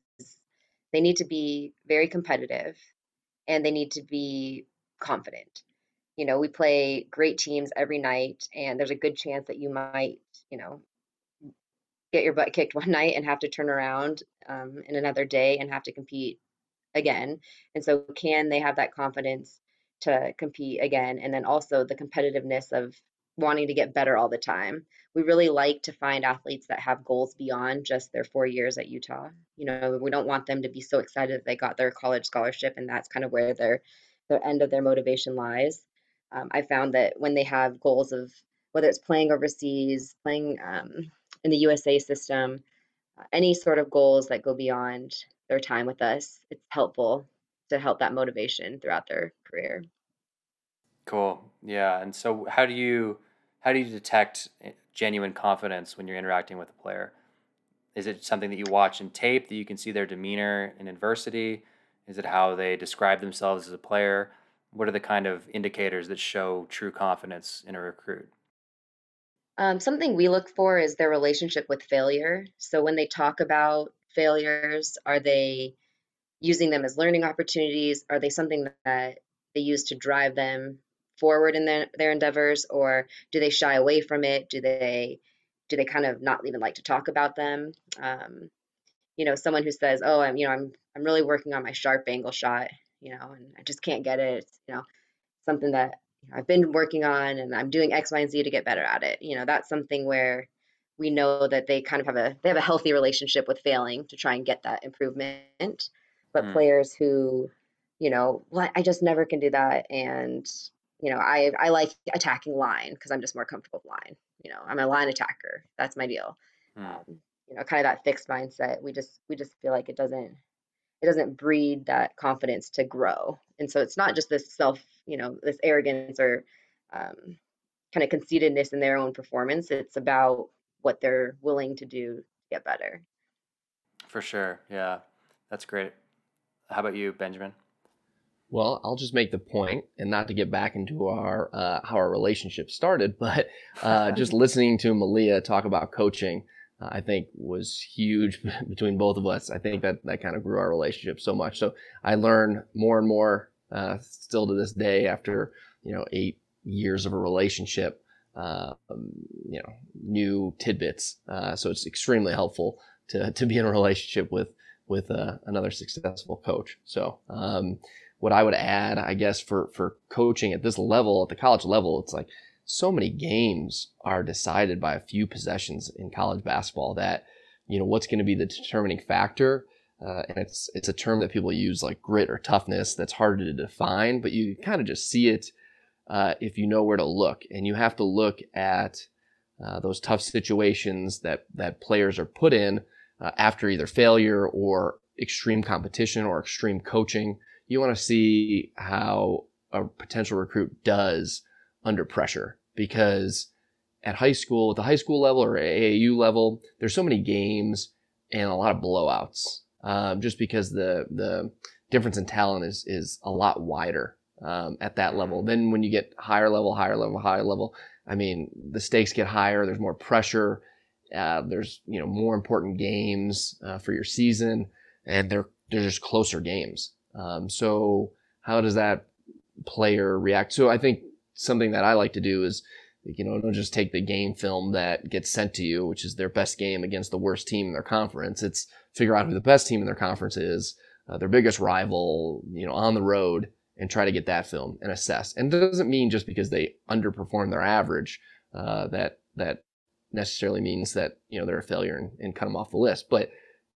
they need to be very competitive and they need to be confident. You know, we play great teams every night, and there's a good chance that you might, you know, get your butt kicked [LAUGHS] one night and have to turn around um, in another day and have to compete again. And so, can they have that confidence to compete again? And then also the competitiveness of wanting to get better all the time. We really like to find athletes that have goals beyond just their four years at Utah. You know, we don't want them to be so excited that they got their college scholarship and that's kind of where their the end of their motivation lies. Um, I found that when they have goals of whether it's playing overseas, playing um, in the USA system, uh, any sort of goals that go beyond their time with us, it's helpful to help that motivation throughout their career. Cool. Yeah. And so, how do you how do you detect eh, genuine confidence when you're interacting with a player? Is it something that you watch in tape that you can see their demeanor in adversity? Is it how they describe themselves as a player? What are the kind of indicators that show true confidence in a recruit? Um, something we look for is their relationship with failure. So when they talk about failures, are they using them as learning opportunities? Are they something that they use to drive them forward in their, their endeavors or do they shy away from it do they do they kind of not even like to talk about them um, you know someone who says oh i'm you know i'm i'm really working on my sharp angle shot you know and i just can't get it it's, you know something that i've been working on and i'm doing x y and z to get better at it you know that's something where we know that they kind of have a they have a healthy relationship with failing to try and get that improvement. But mm. players who, you know, I just never can do that, and you know, I I like attacking line because I'm just more comfortable with line. You know, I'm a line attacker. That's my deal. Mm. Um, you know, kind of that fixed mindset. We just we just feel like it doesn't it doesn't breed that confidence to grow. And so it's not just this self, you know, this arrogance or um, kind of conceitedness in their own performance. It's about what they're willing to do to get better. For sure. Yeah. That's great. How about you, Benjamin? Well, I'll just make the point, and not to get back into our uh, how our relationship started, [LAUGHS] but uh, just listening to Malia talk about coaching, uh, I think was huge [LAUGHS] between both of us. I think that that kind of grew our relationship so much. So I learn more and more uh, still to this day after you know eight years of a relationship, um, you know, new tidbits. Uh, so it's extremely helpful to, to be in a relationship with, with uh, another successful coach. So, um, what I would add, I guess, for, for coaching at this level, at the college level, it's like so many games are decided by a few possessions in college basketball that, you know, what's going to be the determining factor. Uh, and it's it's a term that people use like grit or toughness that's harder to define, but you kind of just see it uh, if you know where to look. And you have to look at uh, those tough situations that, that players are put in uh, after either failure or extreme competition or extreme coaching. You want to see how a potential recruit does under pressure because at high school, at the high school level or AAU level, there's so many games and a lot of blowouts um, just because the, the difference in talent is, is a lot wider um, at that level. Then when you get higher level, higher level, higher level, I mean, the stakes get higher. There's more pressure. Uh, there's you know more important games uh, for your season, and they're they're just closer games. Um, so how does that player react? So I think something that I like to do is you know don't just take the game film that gets sent to you, which is their best game against the worst team in their conference. It's figure out who the best team in their conference is, uh, their biggest rival, you know, on the road and try to get that film and assess. And it doesn't mean just because they underperform their average uh, that that necessarily means that you know they're a failure and, and cut them off the list. But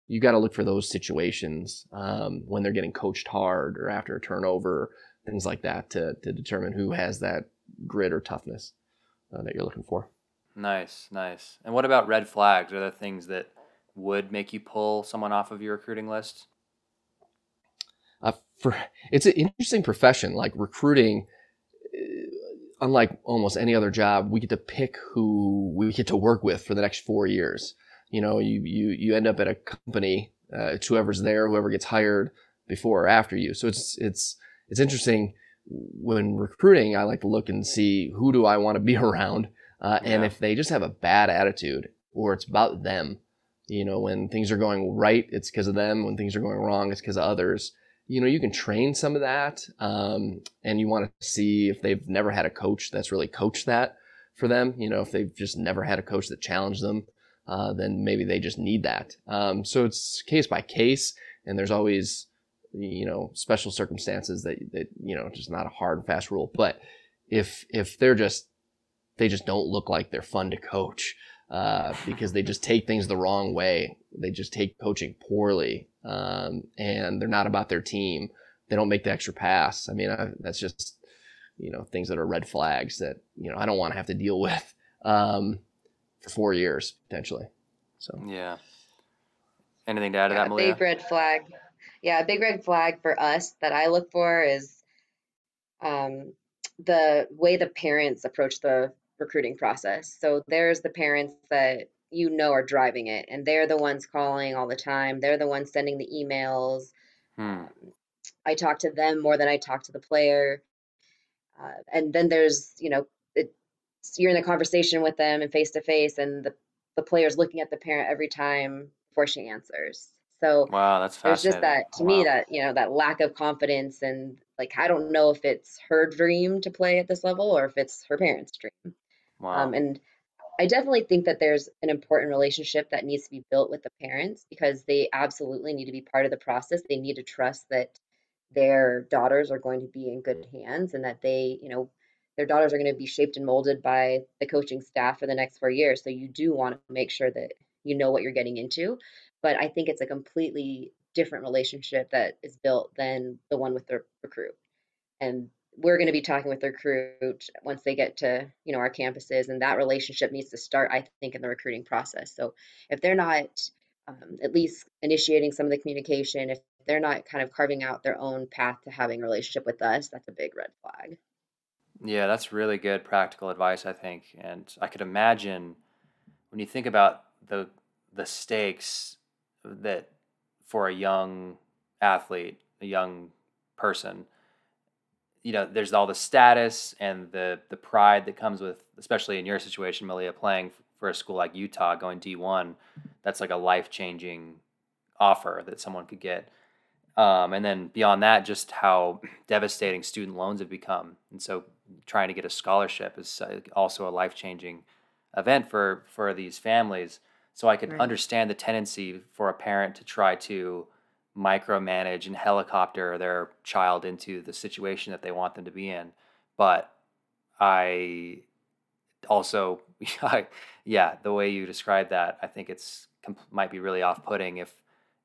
you got to look for those situations um, when they're getting coached hard or after a turnover, things like that, to to determine who has that grit or toughness uh, that you're looking for. Nice, nice. And what about red flags? Are there things that would make you pull someone off of your recruiting list? uh, for it's an interesting profession. Like recruiting, unlike almost any other job, we get to pick who we get to work with for the next four years. You know, you you you end up at a company. Uh, it's whoever's there, whoever gets hired before or after you. So it's it's it's interesting when recruiting. I like to look and see who do I want to be [LAUGHS] around, uh, yeah. and if they just have a bad attitude or it's about them. You know, when things are going right, it's because of them. When things are going wrong, it's because of others you know, you can train some of that. Um, and you want to see if they've never had a coach that's really coached that for them. You know, if they've just never had a coach that challenged them, uh, then maybe they just need that. Um, so it's case by case, and there's always, you know, special circumstances that, that, you know, just not a hard and fast rule. But if, if they're just, they just don't look like they're fun to coach, uh, because they just take things the wrong way. They just take coaching poorly, um, and they're not about their team. They don't make the extra pass. I mean, I, that's just you know things that are red flags that you know I don't want to have to deal [LAUGHS] with um, for four years potentially. So yeah. Anything to add to yeah, that, Malia? Big red flag. Yeah, a big red flag for us that I look for is um, the way the parents approach the recruiting process. So there's the parents that you know are driving it, and they're the ones calling all the time. They're the ones sending the emails. Hmm. Um, I talk to them more than I talk to the player. Uh, and then there's, you know, it, you're in the conversation with them and face to face, and the the player's looking at the parent every time before she answers. So wow, that's there's just that to wow. me that you know that lack of confidence and like I don't know if it's her dream to play at this level or if it's her parents' dream. Wow. Um, and I definitely think that there's an important relationship that needs to be built with the parents because they absolutely need to be part of the process. They need to trust that their daughters are going to be in good hands and that they, you know, their daughters are going to be shaped and molded by the coaching staff for the next four years. So you do want to make sure that you know what you're getting into. But I think it's a completely different relationship that is built than the one with the recruit. And we're going to be talking with the recruit once they get to you know our campuses and that relationship needs to start i think in the recruiting process. So if they're not um, at least initiating some of the communication if they're not kind of carving out their own path to having a relationship with us that's a big red flag. Yeah that's really good practical advice i think and i could imagine when you think about the the stakes that for a young athlete a young person you know, there's all the status and the the pride that comes with, especially in your situation, Malia, playing for a school like Utah, going D1. That's like a life changing offer that someone could get. Um, and then beyond that, just how [CLEARS THROAT] devastating student loans have become, and so trying to get a scholarship is uh, also a life changing event for for these families. So I could right. understand the tendency for a parent to try to micromanage and helicopter their child into the situation that they want them to be in. But I also, [LAUGHS] yeah, the way you describe that, I think it's might be really off-putting if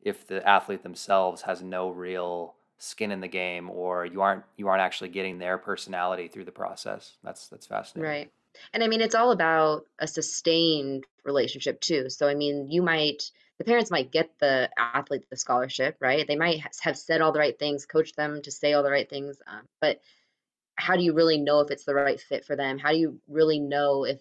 if the athlete themselves has no real skin in the game or you aren't you aren't actually getting their personality through the process. That's that's fascinating. Right. And I mean it's all about a sustained relationship too. So I mean you might the parents might get the athlete the scholarship, right? They might have said all the right things, coach them to say all the right things, um, but how do you really know if it's the right fit for them? How do you really know if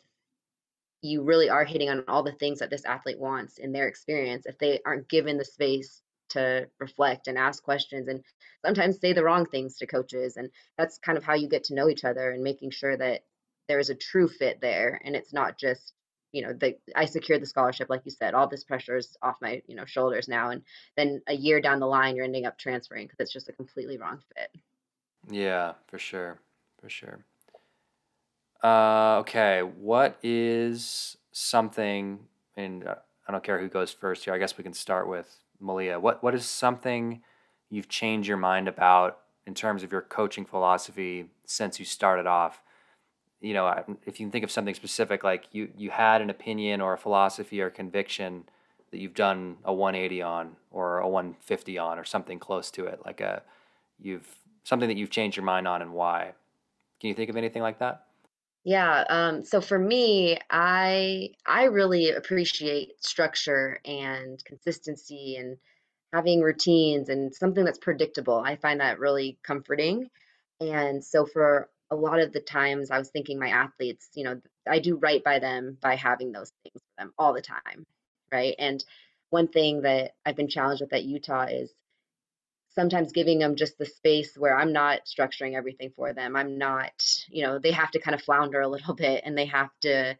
you really are hitting on all the things that this athlete wants in their experience if they aren't given the space to reflect and ask questions and sometimes say the wrong things to coaches and that's kind of how you get to know each other and making sure that there is a true fit there and it's not just you know the i secured the scholarship like you said all this pressure is off my you know shoulders now and then a year down the line you're ending up transferring because it's just a completely wrong fit. Yeah for sure for sure. Uh, okay what is something and uh, i don't care who goes first here i guess we can start with malia. What what is something you've changed your mind about in terms of your coaching philosophy since you started off you know, if you can think of something specific, like you you had an opinion or a philosophy or conviction that you've done a 180 on or a 150 on or something close to it, like a you've something that you've changed your mind on and why. Can you think of anything like that? Yeah. Um, so for me, I I really appreciate structure and consistency and having routines and something that's predictable. I find that really comforting. And so for a lot of the times I was thinking my athletes, you know, I do right by them by having those things for them all the time, right? And one thing that I've been challenged with at Utah is sometimes giving them just the space where I'm not structuring everything for them. I'm not, you know, they have to kind of flounder a little [LAUGHS] bit and they have to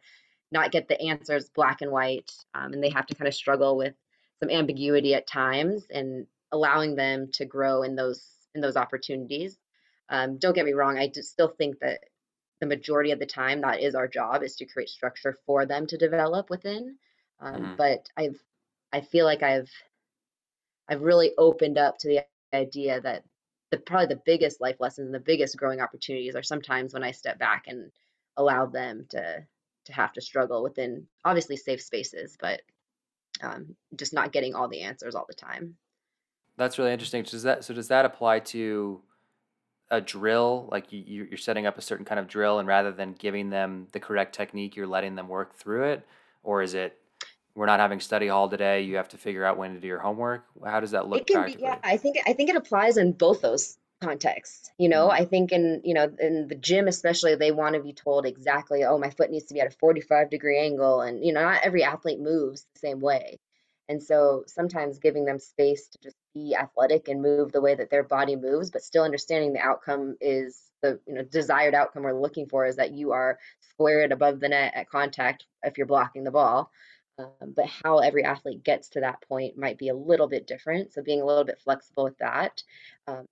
not get the answers black and white um, and they have to kind of struggle with some ambiguity at times and allowing them to grow in those in those opportunities um, don't get me wrong, I still think that the majority of the time that is our job is to create structure for them to develop within. Um, mm-hmm. But I've I feel like I've I've really opened up to the idea that the probably the biggest life lessons and the biggest growing opportunities are sometimes when I step back and allow them to to have to struggle within obviously safe spaces, but um, just not getting all the answers all the time. That's really interesting. Does that so does that apply to a drill like you, you're setting up a certain kind of drill and rather than giving them the correct technique you're letting them work through it? Or is it we're not having study hall today you have to figure out when to do your homework? How does that look it can be, yeah i think i think it applies in both those contexts you know? Mm-hmm. i think in you know in the gym especially they want to be told exactly oh my foot needs to be at a 45 degree angle and you know not every athlete moves the same way and so sometimes giving them space to just be athletic and move the way that their body moves, but still understanding the outcome is the you know desired outcome we're looking for is that you are squared above the net at contact if you're blocking the ball. Um, but how every athlete gets to that point might be a little bit different. So being a little bit flexible with that. Um,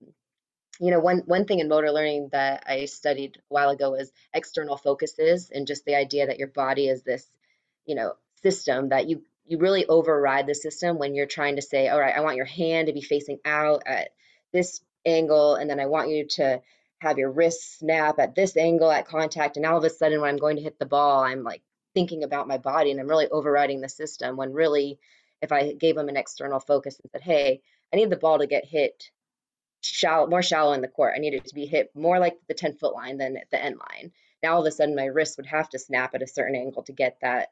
you know, one one thing in motor learning that I studied a while ago was external focuses and just the idea that your body is this, you know, system that you you really override the system when you're trying to say, all right, I want your hand to be facing out at this angle, and then I want you to have your wrist snap at this angle at contact. And all of a sudden, when I'm going to hit the ball, I'm like thinking about my body and I'm really overriding the system. When really, if I gave them an external focus and said, hey, I need the ball to get hit shallow, more shallow in the court. I need it to be hit more like the 10 foot line than at the end line. Now all of a sudden my wrist would have to snap at a certain angle to get that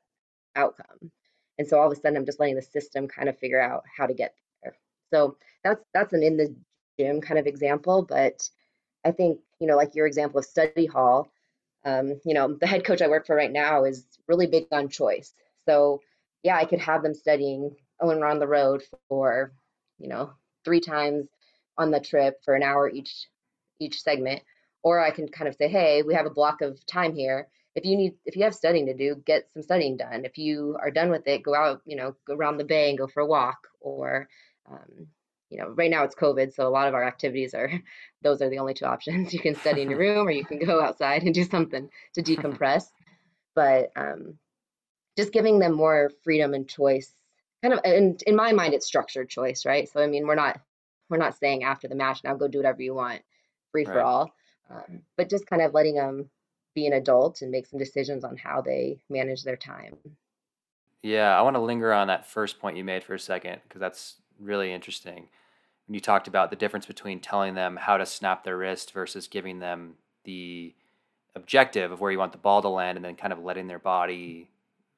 outcome. And so all of a sudden I'm just letting the system kind of figure out how to get there. So that's that's an in the gym kind of example, but I think, you know, like your example of study hall, um, you know, the head coach I work for right now is really big on choice. So yeah, I could have them studying when we're on the road for, you know, three times on the trip for an hour each each segment or i can kind of say hey we have a block of time here if you need if you have studying to do get some studying done. If you are done with it go out you know go around the bay and go for a walk or um, you know right now it's covid so a lot of our activities are [LAUGHS] those are the only two options. You can study in your [LAUGHS] room or you can go outside and do something to decompress. But um, just giving them more freedom and choice kind of and in my mind it's structured choice right? So i mean we're not we're not saying after the match now go do whatever you want, free for all, um, but just kind of letting them be an adult and make some decisions on how they manage their time. Yeah, I want to linger on that first point you made for a second because that's really interesting. When you talked about the difference between telling them how to snap their wrist versus giving them the objective of where you want the ball to land and then kind of letting their body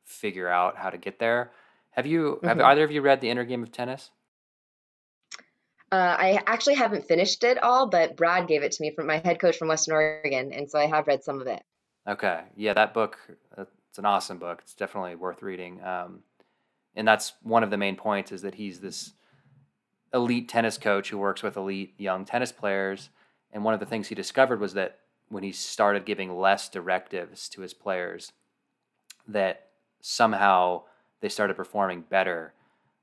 figure out how to get there. Have you mm-hmm. have either of you read The Inner Game of Tennis? Uh, I actually haven't finished it all, but Brad gave it to me from my head coach from Western Oregon, and so I have read some of it. Okay, yeah, that book uh, it's an awesome book. It's definitely worth reading. Um, and that's one of the main points is that he's this elite tennis coach who works with elite young tennis players. And one of the things he discovered was that when he started giving less directives to his players, that somehow they started performing better.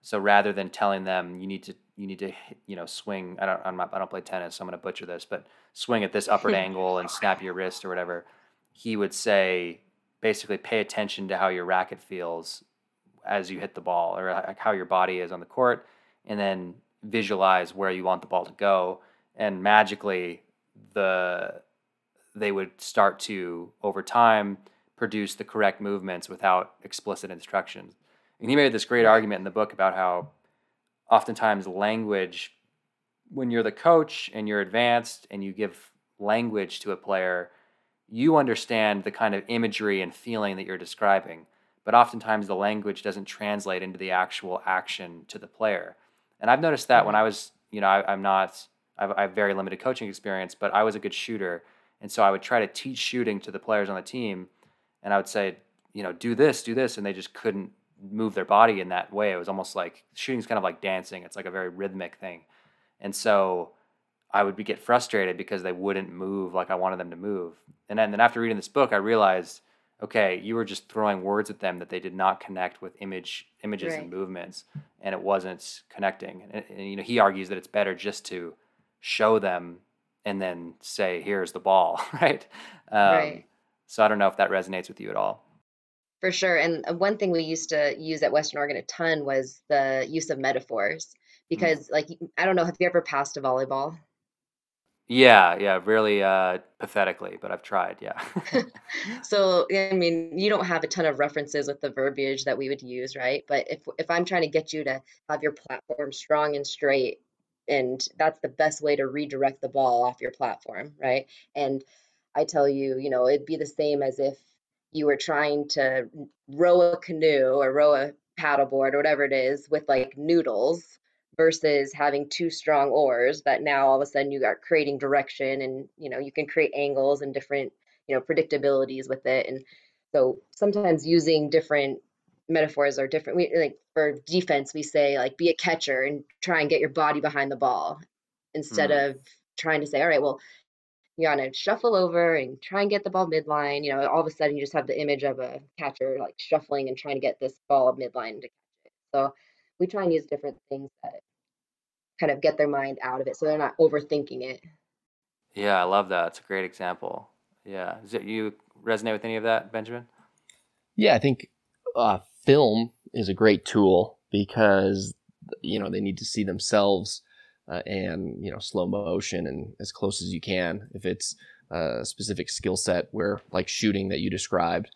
So rather than telling them you need to you need to you know swing. I don't I'm not, I don't play tennis, so I'm going to butcher this, but swing at this upward [LAUGHS] angle and snap your wrist or whatever. He would say basically pay attention to how your racket feels as you hit the ball or uh, like how your body is on the court, and then visualize where you want the ball to go, and magically the they would start to over time produce the correct movements without explicit instructions. And he made this great argument in the book about how oftentimes language when you're the coach and you're advanced and you give language to a player you understand the kind of imagery and feeling that you're describing but oftentimes the language doesn't translate into the actual action to the player and i've noticed that when mm-hmm. i was you know I, am not I've, I have very limited coaching experience but i was a good shooter and so i would try to teach shooting to the players on the team and i would say you know do this do this and they just couldn't move their body in that way. It was almost like shooting's kind of like dancing. It's like a very rhythmic thing. And so I would be, get frustrated because they wouldn't move like I wanted them to move. And then, and then after reading this book, I realized, okay, you were just throwing words at them that they did not connect with image images right. and movements, and it wasn't connecting. And, and, you know, he argues that it's better just to show them and then say, "Here's the ball," [LAUGHS] right? Um, right. So I don't know if that resonates with you at all. For sure. And uh, one thing we used to use at Western Oregon a ton was the use of metaphors. Mm. Because, mm. like, I don't know, have you ever passed a volleyball? Yeah, yeah, really uh, pathetically, but I've tried, yeah. [LAUGHS] [LAUGHS] so, I mean, you don't have a ton of references with the verbiage that we would use, right? But if if I'm trying to get you to have your platform strong and straight, and that's the best way to redirect the ball off your platform, right? And I tell you, you know, it'd be the same as if you were trying to row a canoe or row a paddleboard or whatever it is with like noodles versus having two strong oars that now all of a sudden you are creating direction and you know you can create angles and different you know predictabilities with it and so sometimes using different metaphors are different we like for defense we say like be a catcher and try and get your body behind the ball instead mm. of trying to say all right well you gotta shuffle over and try and get the ball midline. You know, all of a sudden you just have the image of a catcher like shuffling and trying to get this ball midline to catch it. So we try and use different things that kind of get their mind out of it so they're not overthinking it. Yeah, I love that. It's a great example. Yeah. Does it, you resonate with any of that, Benjamin? Yeah, I think uh, film is a great tool because, you know, they need to see themselves uh, and you know slow motion and as close as you can if it's a specific skill set where like shooting that you described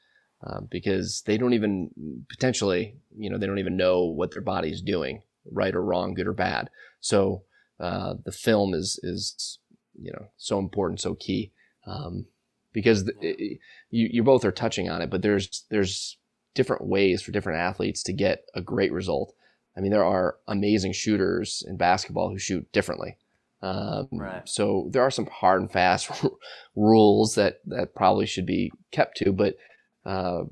uh, because they don't even potentially you know they don't even know what their body's doing right or wrong good or bad so uh, the film is is you know so important so key um, because the, it, you you both are touching on it but there's there's different ways for different athletes to get a great result I mean, there are amazing shooters in basketball who shoot differently. Um, right. So there are some hard and fast [LAUGHS] rules that, that probably should be kept to, but uh,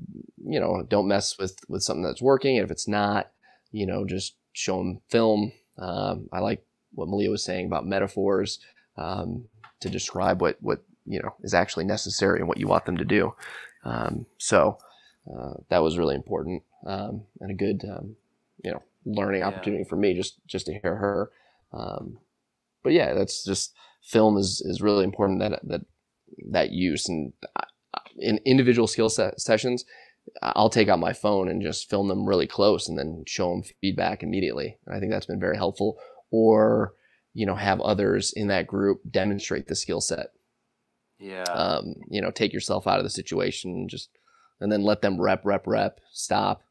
you know, don't mess with with something that's working. And if it's not, you know, just show them film. Um, I like what Malia was saying about metaphors um, to describe what what you know is actually necessary and what you want them to do. Um, so uh, that was really important um, and a good um, you know learning opportunity for me just just to hear her. Um, but yeah, that's just film is is really important that that that use and in individual skill set sessions. I'll take out my phone and just film them really close and then show them feedback immediately. And I think that's been very helpful. Or, you know, have others in that group demonstrate the skill set. Yeah. Um, you know, take yourself out of the situation and just, and then let them rep, rep, rep, stop.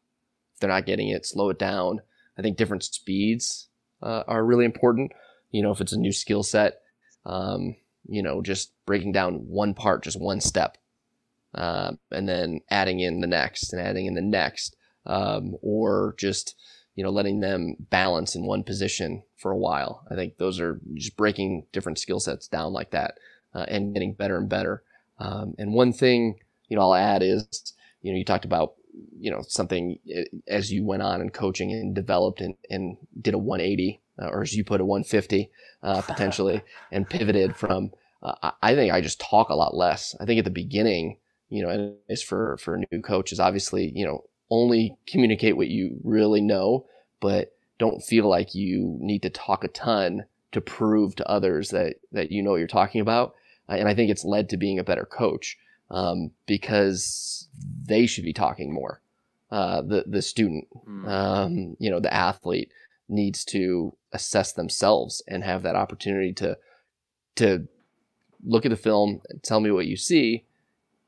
If they're not getting it, slow it down. I think different speeds uh, are really important. You know, if it's a new skill set, um, you know, just breaking down one part, just one step, uh, and then adding in the next and adding in the next, um, or just you know letting them balance in one position for a while. I think those are just breaking different skill sets down like that uh, and getting better and better. Um, and one thing you know I'll add is you know you talked about you know something eh, as you went on in coaching and developed and, and did a 180 uh, or as you put a 150 uh, [LAUGHS] potentially and pivoted from uh, i think i just talk a lot less i think at the beginning you know and it's for for new coaches obviously you know only communicate what you really know but don't feel like you need to talk a ton to prove to others that that you know what you're talking about and i think it's led to being a better coach um, because they should be talking more. Uh, the the student, mm. um, you know, the athlete needs to assess themselves and have that opportunity to to look at the film, and tell me what you see,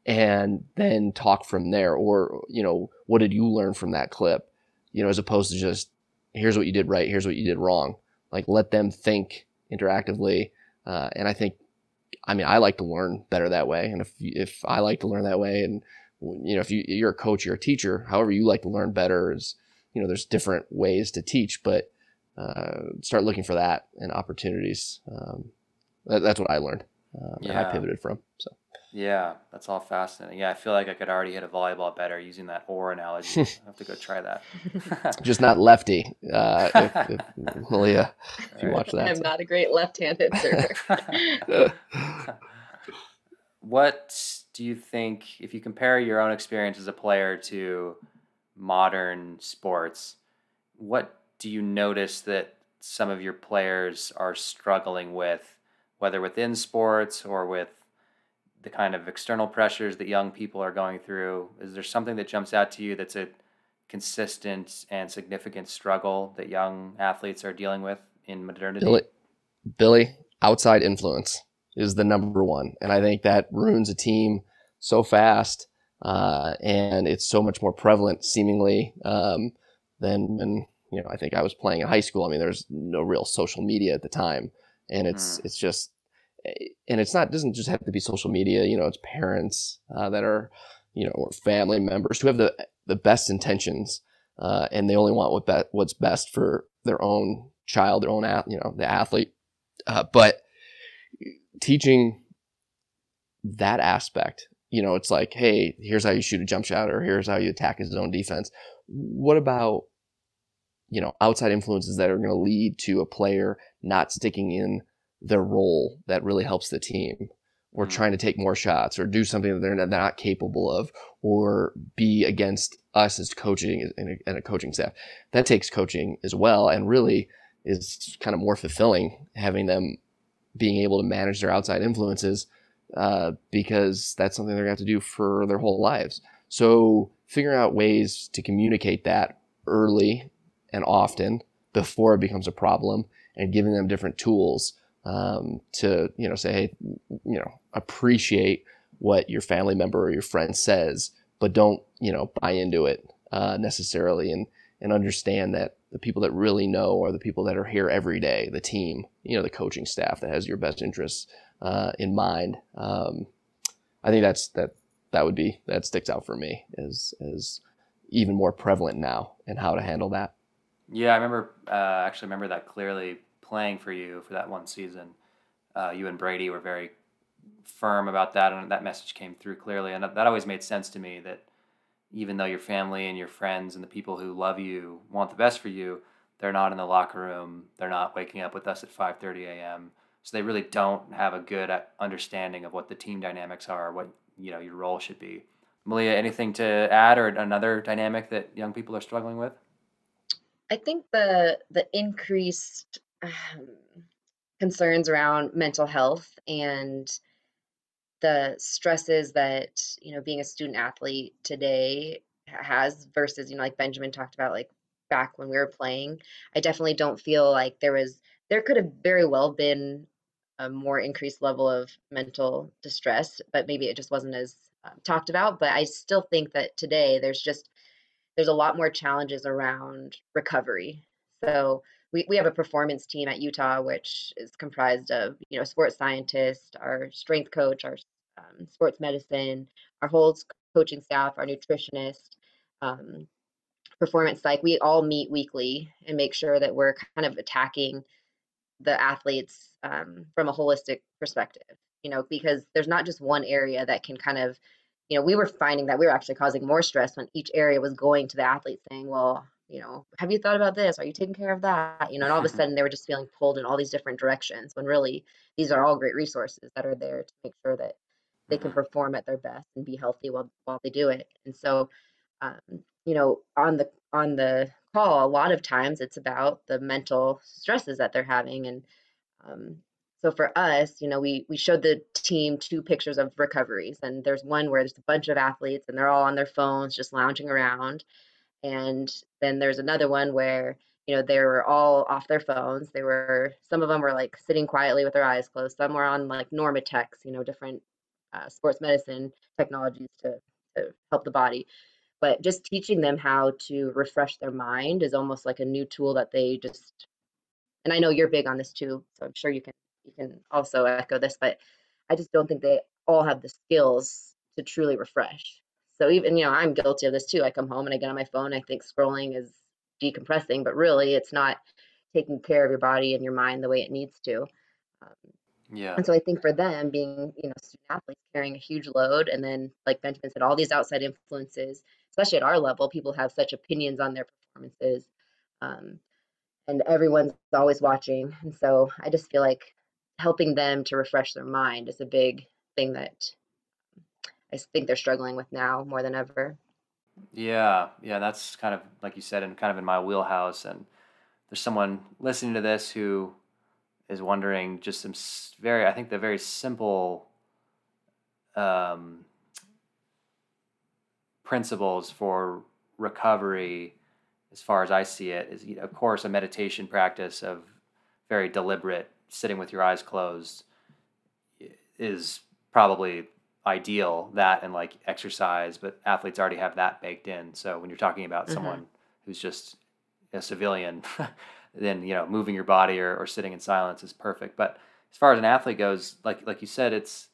and then talk from there. Or you know, what did you learn from that clip? You know, as opposed to just here's what you did right, here's what you did wrong. Like let them think interactively, uh, and I think I mean, I like to learn better that way. And if, if I like to learn that way and, you know, if you, you're a coach, you're a teacher, however you like to learn better is, you know, there's different ways to teach, but uh, start looking for that and opportunities. Um, that, that's what I learned uh, yeah. and I pivoted from. So. Yeah, that's all fascinating. Yeah, I feel like I could already hit a volleyball better using that oar analogy. [LAUGHS] I have to go try that. [LAUGHS] Just not lefty. Uh, if, if, [LAUGHS] Malia, if you right. watch that. I'm so. not a great left-handed server. what do you think, if you compare your own experience as a player to modern sports, what do you notice that some of your players are struggling with, whether within sports or with the kind of external pressures that young people are going through? Is there something that jumps out to you that's a consistent and significant struggle that young athletes are dealing with in modernity? Billy, Billy outside influence is the number one. And I think that ruins a team so fast. Uh, and it's so much more prevalent seemingly um, than when you know I think I was playing in high school. I mean, there's no real social media at the time, and it's mm. it's just and it's not doesn't just have to be social media. You know, it's parents uh, that are, you know, or family members who have the the best intentions, uh, and they only want what be- what's best for their own child, their own you know, the athlete. Uh, but teaching that aspect, you know, it's like, hey, here's how you shoot a jump shot, or here's how you attack his own defense. What about you know outside influences that are going to lead to a player not sticking in their role that really helps the team. Or mm. trying to take more shots or do something that they're not capable of or be against us as coaching and a, and a coaching staff. That takes coaching as well and really is kind of more fulfilling having them being able to manage their outside influences uh, because that's something they're going to have to do for their whole lives. So figuring out ways to communicate that early and often before it becomes a problem and giving them different tools um, to you know say hey you know appreciate what your family member or your friend says but don't you know buy into it uh, necessarily and and understand that the people that really know are the people that are here every day the team you know the coaching staff that has your best interests uh, in mind. Um, i think that's that that would be that sticks out for me as as even more prevalent now and how to handle that. Yeah i remember uh, actually remember that clearly playing for you for that one season, uh, you and Brady were very firm about that, and that message came through clearly. And that always made sense to me that even though your family and your friends and the people who love you want the best for you, they're not in the locker room. They're not waking up with us at 5:30 a.m. So they really don't have a good understanding of what the team dynamics are, what you know your role should be. Malia, anything to add or another dynamic that young people are struggling with? I think the the increased um, concerns around mental health and the stresses that you know being a student athlete today has versus you know like benjamin talked about like back when we were playing i definitely don't feel like there was there could have very well been a more increased level of mental distress but maybe it just wasn't as um, talked about but i still think that today there's just there's a lot more challenges around recovery. So we, we have a performance team at Utah, which is comprised of, you know, sports scientists, our strength coach, our um, sports medicine, our whole coaching staff, our nutritionist, um, performance psych. We all meet weekly and make sure that we're kind of attacking the athletes um, from a holistic perspective, you know, because there's not just one area that can kind of, you know, we were finding that we were actually causing more stress when each area was going to the athlete saying, well, you know, have you thought about this? Are you taking care of that? You know, and all of a sudden they were just feeling pulled in all these different directions when really these are all great resources that are there to make sure that they can mm-hmm. perform at their best and be healthy while while they do it. And so, um, you know, on the on the call, a lot of times it's about the mental stresses that they're having. And um, so for us, you know, we we showed the team two pictures of recoveries, and there's one where there's a bunch of athletes and they're all on their phones just lounging around and then there's another one where you know they were all off their phones they were some of them were like sitting quietly with their eyes closed some were on like NormaTecs you know different uh, sports medicine technologies to, to help the body. But just teaching them how to refresh their mind is almost like a new tool that they just and i know you're big on this too so i'm sure you can you can also echo this but i just don't think they all have the skills to truly refresh so even, you know, I'm guilty of this too. I come home and I get on my phone. I think scrolling is decompressing, but really it's not taking care of your body and your mind the way it needs to. Um, yeah. And so I think for them being, you know, student athletes carrying a huge load, and then like Benjamin said, all these outside influences, especially at our level, people have such opinions on their performances, um, and everyone's always watching. And so I just feel like helping them to refresh their mind is a big thing that I think they're struggling with now more than ever. Yeah, yeah, that's kind of like you said, and kind of in my wheelhouse. And there's someone listening to this who is wondering just some very, I think the very simple um, principles for recovery, as far as I see it, is of course a meditation practice of very deliberate sitting with your eyes closed is probably ideal that and like exercise but athletes already have that baked in. So when you're talking about mm-hmm. someone who's just a civilian [LAUGHS] then you know moving your body or, or sitting in silence is perfect. But as far as an athlete goes like like you said it's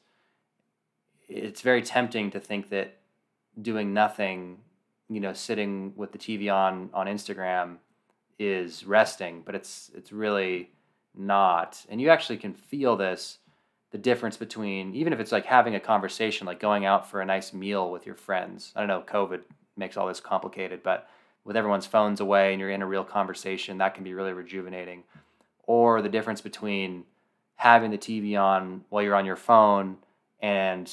it's very tempting to think that doing nothing you know sitting with the tv on on instagram is resting but it's it's really not. And you actually can feel this the difference between even if it's like having a conversation, like going out for a nice meal with your friends. I don't know, COVID makes all this complicated, but with everyone's phones away and you're in a real conversation, that can be really rejuvenating. Or the difference between having the TV on while you're on your phone and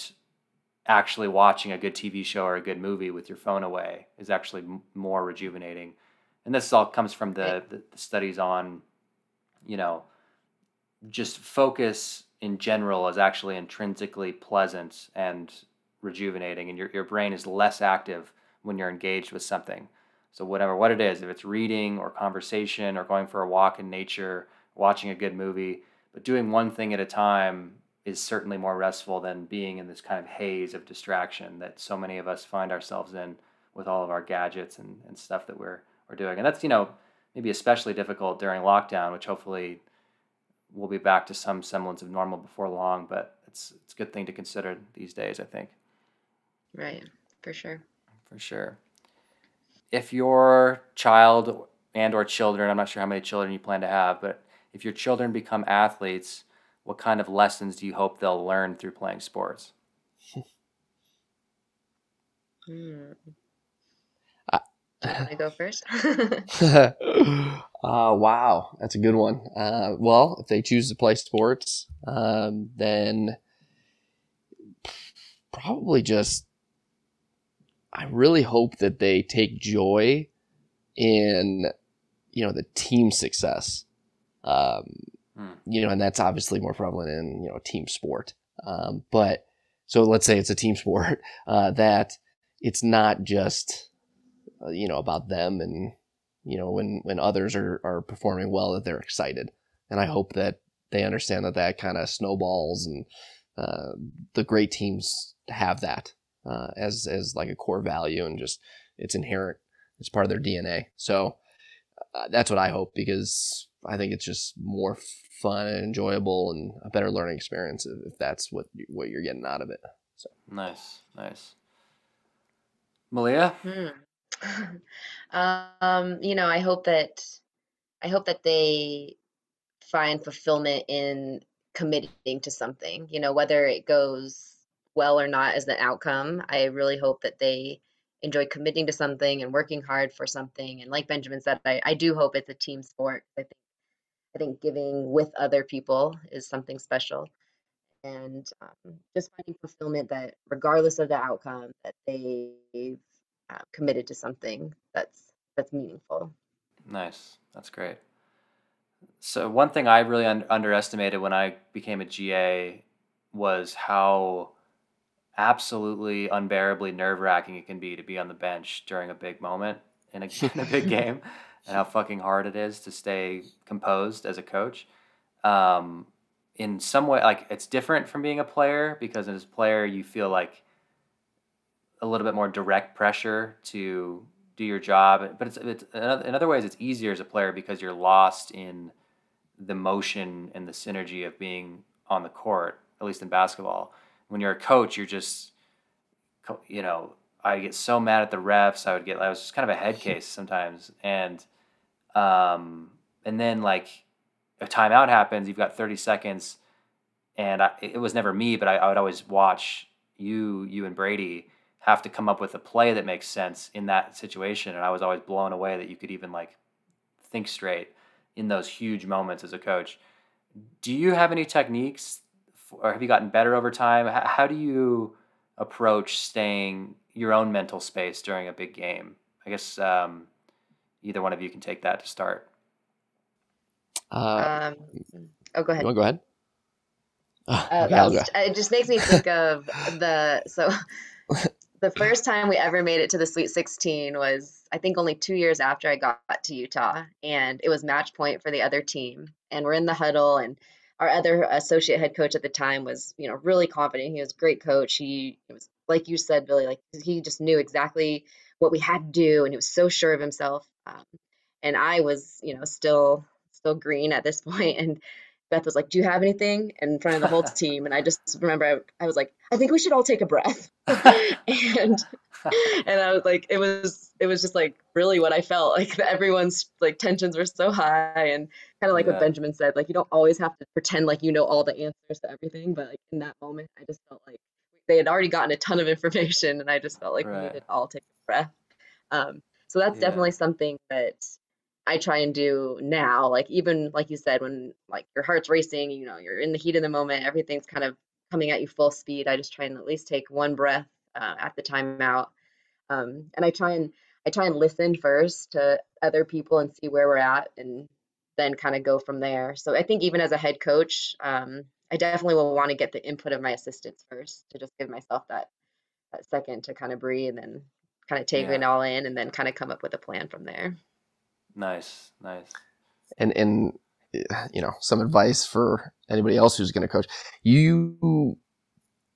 actually watching a good TV show or a good movie with your phone away is actually m- more rejuvenating. And this all comes from the, the, the studies on, you know, just focus in general is actually intrinsically pleasant and rejuvenating, and your, your brain is less active when you're engaged with something. So, whatever what it is, if it's reading or conversation or going for a walk in nature watching a good movie. But doing one thing at a time is certainly more restful than being in this kind of haze of distraction that so many of us find ourselves in with all of our gadgets and, and stuff that we're we're doing. And that's, you know, maybe especially difficult during lockdown, which hopefully we'll be back to some semblance of normal before long, but it's it's a good thing to consider these days, I think. Right, for sure. For sure. If your child and or children, I'm not sure how many children you plan to have, but if your children become athletes, what kind of lessons do you hope they'll learn through playing sports? Hmm. Hmm. I go first? [LAUGHS] uh, wow, that's a good one. Uh, well, if they choose to play sports, um, then probably just I really hope that they take joy in you know the team success. Um, hmm. You know, and that's obviously more prevalent in you know team sport. Um, but so let's say it's a team [LAUGHS] sport uh, that it's not just you know about them and you know when when others are are performing well that they're excited. And i hope that they understand that that kind of snowballs and uh, the great teams have that uh, as as like a core value and just it's inherent. It's part of their dna so uh, that's what i hope because i think it's just more fun and enjoyable and a better learning experience if, if that's what you, what you're getting out of it. So. Nice nice. Malia? Hmm. [LAUGHS] um, you know, I hope that I hope that they find fulfillment in committing to something. You know, whether it goes well or not as the outcome. I really hope that they enjoy committing to something and working hard for something. And like Benjamin said, I, I do hope it's a team sport. I think I think giving with other people is something special. And um, just finding fulfillment that regardless of the outcome, that they've uh, committed to something that's that's meaningful. Nice, that's great. So one thing I really un- underestimated when I became a GA was how absolutely unbearably nerve wracking it can be to be on the bench during a big moment in a, [LAUGHS] in a big game, and how fucking hard it is to stay composed as a coach. Um, in some way, like it's different from being a player because as a player you feel like a little bit more direct pressure to do your job. But it's, it's in other ways, it's easier as a player because you're lost in the motion and the synergy of being on the court. At least in basketball, when you're a coach, you're just, you know, I get so mad at the refs. I would get, I was just kind of a head [LAUGHS] case sometimes, and, um, and then like a timeout happens, you've got 30 seconds, and I, it was never me, but I, I would always watch you, you and Brady have to come up with a play that makes sense in that situation. And I was always blown away that you could even like think straight in those huge moments as a coach. Do you have any techniques or have you gotten better over time? How do you approach staying your own mental space during a big game? I guess um, either one of you can take that to start. Uh, um, oh, go ahead. go ahead. Uh, [LAUGHS] just, it just makes me think of the so the first time we ever made it to the Sweet 16 was, I think, only two years after I got to Utah, and it was match point for the other team. And we're in the huddle, and our other associate head coach at the time was, you know, really confident. He was a great coach. He was, like you said, Billy, like he just knew exactly what we had to do, and he was so sure of himself. Um, and I was, you know, still still green at this [LAUGHS] point, and Beth was like, "Do you have anything?" in front of the whole [LAUGHS] team, and I just remember I, I was like, "I think we should all take a breath," [LAUGHS] and and I was like, it was it was just like really what I felt like. Everyone's like tensions were so high, and kind of like yeah. what Benjamin said, like you don't always have to pretend like you know all the answers to everything, but like in that moment, I just felt like they had already gotten a ton of information, and I just felt like right. we needed all take a breath. Um, so that's yeah. definitely something that I try and do now. Like even like you said, when like your heart's racing, you know, you're in the heat of the moment, everything's kind of coming at you full speed. I just try and at least take one breath uh, at the timeout, um, and I try and I try and listen first to other people and see where we're at, and then kind of go from there. So I think even as a head coach, um, I definitely will want to get the input of my assistants first to just give myself that that second to kind of breathe and kind of take yeah. it all in, and then kind of come up with a plan from there. Nice, nice. And and you know, some advice for anybody else who's going to coach. You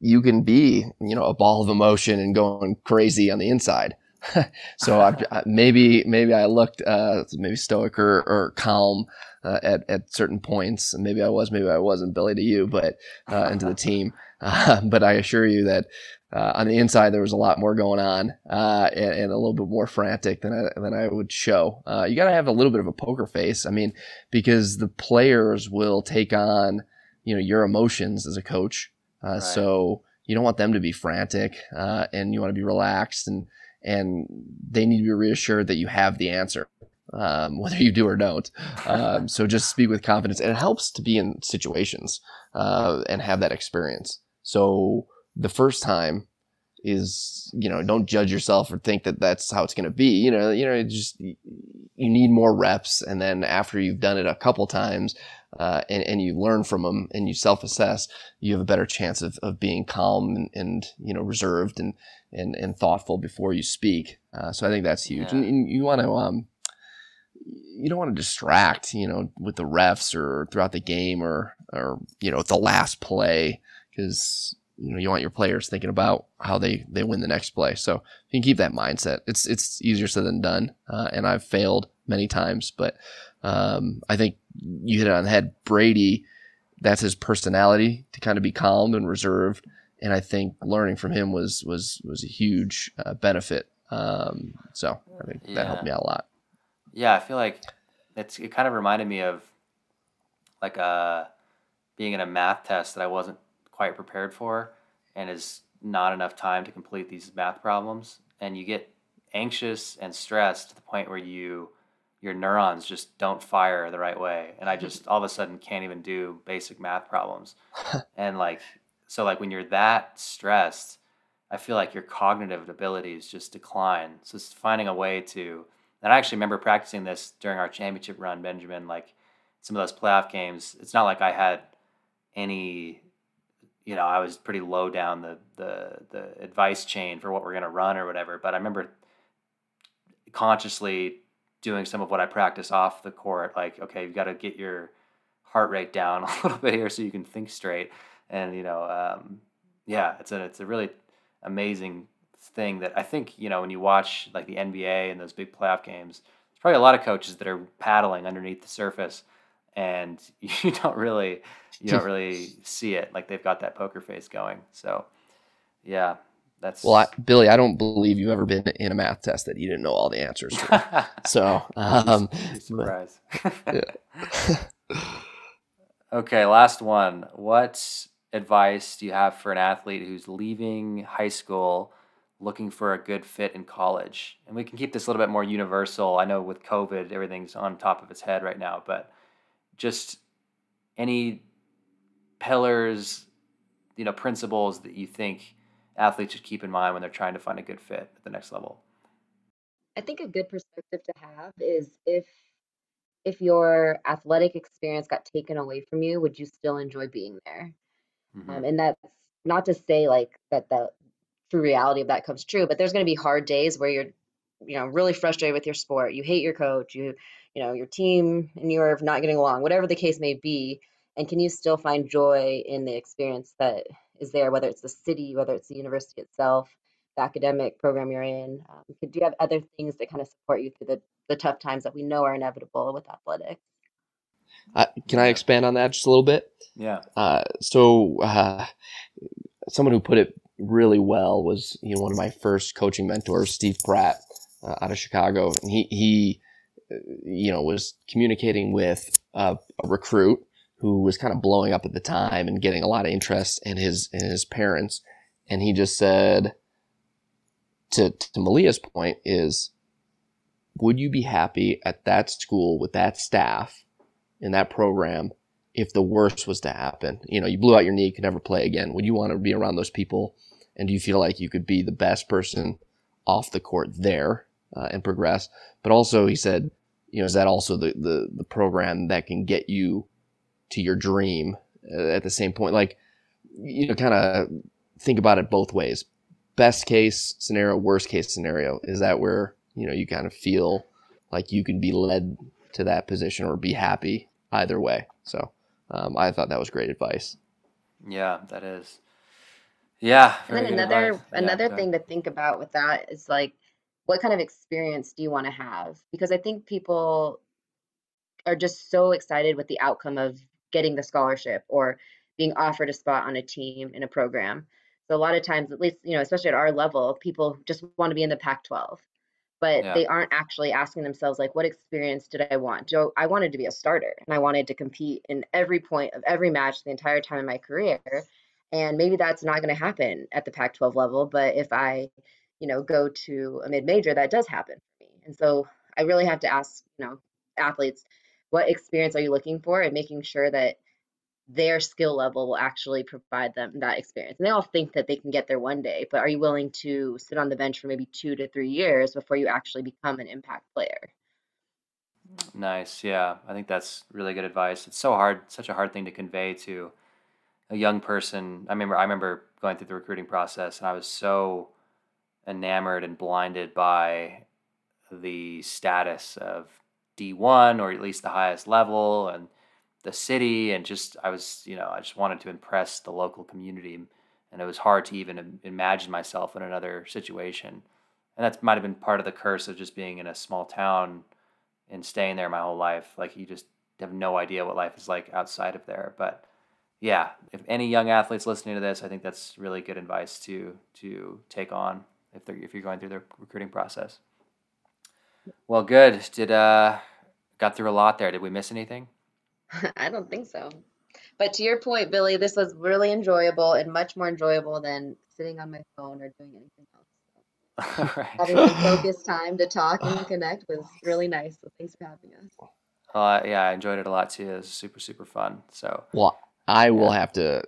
you can be, you know, a ball of emotion and going crazy on the inside. [LAUGHS] so I, maybe maybe I looked uh, maybe stoic or, or calm uh, at at certain points. Maybe I was, maybe I wasn't, Billy, to you, but uh, and to the team. [LAUGHS] Uh, but I assure you that uh, on the inside there was a lot more going on uh, and, and, a little bit more frantic than I, than I would show. you got to have a little bit of a poker face. I mean, because the players will take on you know your emotions as a coach. Right. So you don't want them to be frantic, and you want to be relaxed and and they need to be reassured that you have the answer, um, [LAUGHS] whether you do or don't. Um, so just speak with confidence, and it helps to be in situations uh, and have that experience. So the first time is you know don't judge yourself or think that that's how it's going to be you know you know just you need more reps and then after you've done it a couple times uh, and, and you learn from them and you self-assess you have a better chance of, of being calm and, and you know reserved and and, and thoughtful before you speak. Uh, so I think that's huge. Yeah. And, and, you want to, um, you don't want to distract, you know, with the refs or throughout the game or, or, you know, the last play because, you know, you want your players thinking about how they, they win the next play. So you can keep that mindset. It's, it's easier said than done. Uh, and I've failed many times, but, um, I think you hit it on the head. Brady, that's his personality to kind of be calm and reserved and I think learning from him was was was a huge uh, benefit. Um, so I think yeah. that helped me out a lot. Yeah, I feel like it's it kind of reminded me of like a uh, being in a math test that I wasn't quite prepared for, and is not enough time to complete these math problems, and you get anxious and stressed to the point where you your neurons just don't fire the right way and i just all of a sudden can't even do basic math problems [LAUGHS] and like so like when you're that stressed, I feel like your cognitive abilities just decline. So it's finding a way to and I actually remember practicing this during our championship run, Benjamin, like some of those playoff games. It's not like I had any you know, I was pretty low down the the the advice chain for what we're gonna run or whatever. But I remember consciously doing some of what I practice off the court, like, okay, you've got to get your heart rate down [LAUGHS] a little bit here so you can think straight and you know, um, yeah, it's a it's a really amazing thing that I think you know when you watch like the NBA and those big playoff games, there's probably a lot of coaches that are paddling underneath the surface, and [LAUGHS] you don't really you don't really [LAUGHS] see it like they've got that poker face going. So, yeah, that's well, I, Billy. I don't believe you've ever been in a math test that you didn't know all the answers to. [LAUGHS] so, um, surprise. okay, last one. What's advice do you have for an athlete who's leaving high school looking for a good fit in college? And we can keep this a little bit more universal. I know with COVID, everything's on top of its head right now, but just any pillars, you know, principles that you think athletes should keep in mind when they're trying to find a good fit at the next level? I think a good perspective to have is if if your athletic experience got taken away from you, would you still enjoy being there? Mm-hmm. Um, and that's not to say like that the true reality of that comes true, but there's going to be hard days where you're, you know, really frustrated with your sport. You hate your coach. You, you know, your team and you're not getting along, whatever the case may be. And can you still find joy in the experience that is there, whether it's the city, whether it's the university itself, the academic program you're in? Um, do you have other things that kind of support you through the, the tough times that we know are inevitable with athletics? Uh, can I expand on that just a little bit? Yeah. Uh, so, uh, someone who put it really well was you know one of my first coaching mentors, Steve Pratt, uh, out of Chicago, and he he you know was communicating with a, a recruit who was kind of blowing up at the time and getting a lot of interest in his in his parents, and he just said to to Malia's point is, would you be happy at that school with that staff? in that program if the worst was to happen? You know, you blew out your knee, could never play again. Would you want to be around those people? And do you feel like you could be the best person off the court there uh, and progress? But also, he said, you know, is that also the, the, the program that can get you to your dream uh, at the same point? Like, you know, kind of think about it both ways. Best case scenario, worst case scenario. Is that where, you know, you kind of feel like you can be led to that position or be happy either way. So um, I thought that was great advice. Yeah, that is. Yeah. And then another advice. another yeah, thing to think about with that is like what kind of experience do you want to have? Because I think people are just so excited with the outcome of getting the scholarship or being offered a spot on a team in a program. So a lot of times, at least, you know, especially at our level, people just want to be in the Pac 12, but yeah. they aren't actually asking themselves, like, what experience did I want? So I wanted to be a starter and I wanted to compete in every point of every match the entire time in my career. And maybe that's not going to happen at the Pac 12 level, but if I, you know, go to a mid major, that does happen for me. And so I really have to ask, you know, athletes, what experience are you looking for and making sure that their skill level will actually provide them that experience. And they all think that they can get there one day, but are you willing to sit on the bench for maybe two to three years before you actually become an impact player? Nice. Yeah. I think that's really good advice. It's so hard, such a hard thing to convey to a young person. I remember I remember going through the recruiting process and I was so enamored and blinded by the status of D1 or at least the highest level and the city and just I was you know I just wanted to impress the local community and it was hard to even imagine myself in another situation. And that might have been part of the curse of just being in a small town and staying there my whole life. Like you just have no idea what life is like outside of there. But yeah if any young athletes listening to this I think that's really good advice to to take on if they're if you're going through the recruiting process well good did uh got through a lot there did we miss anything [LAUGHS] I don't think so. But to your point, Billy, this was really enjoyable and much more enjoyable than sitting on my phone or doing anything else. [LAUGHS] So Having some focused time to talk and connect was really nice. So thanks for having us. Uh, yeah, I enjoyed it a lot too. It was super, super fun. So, well, I yeah. will have to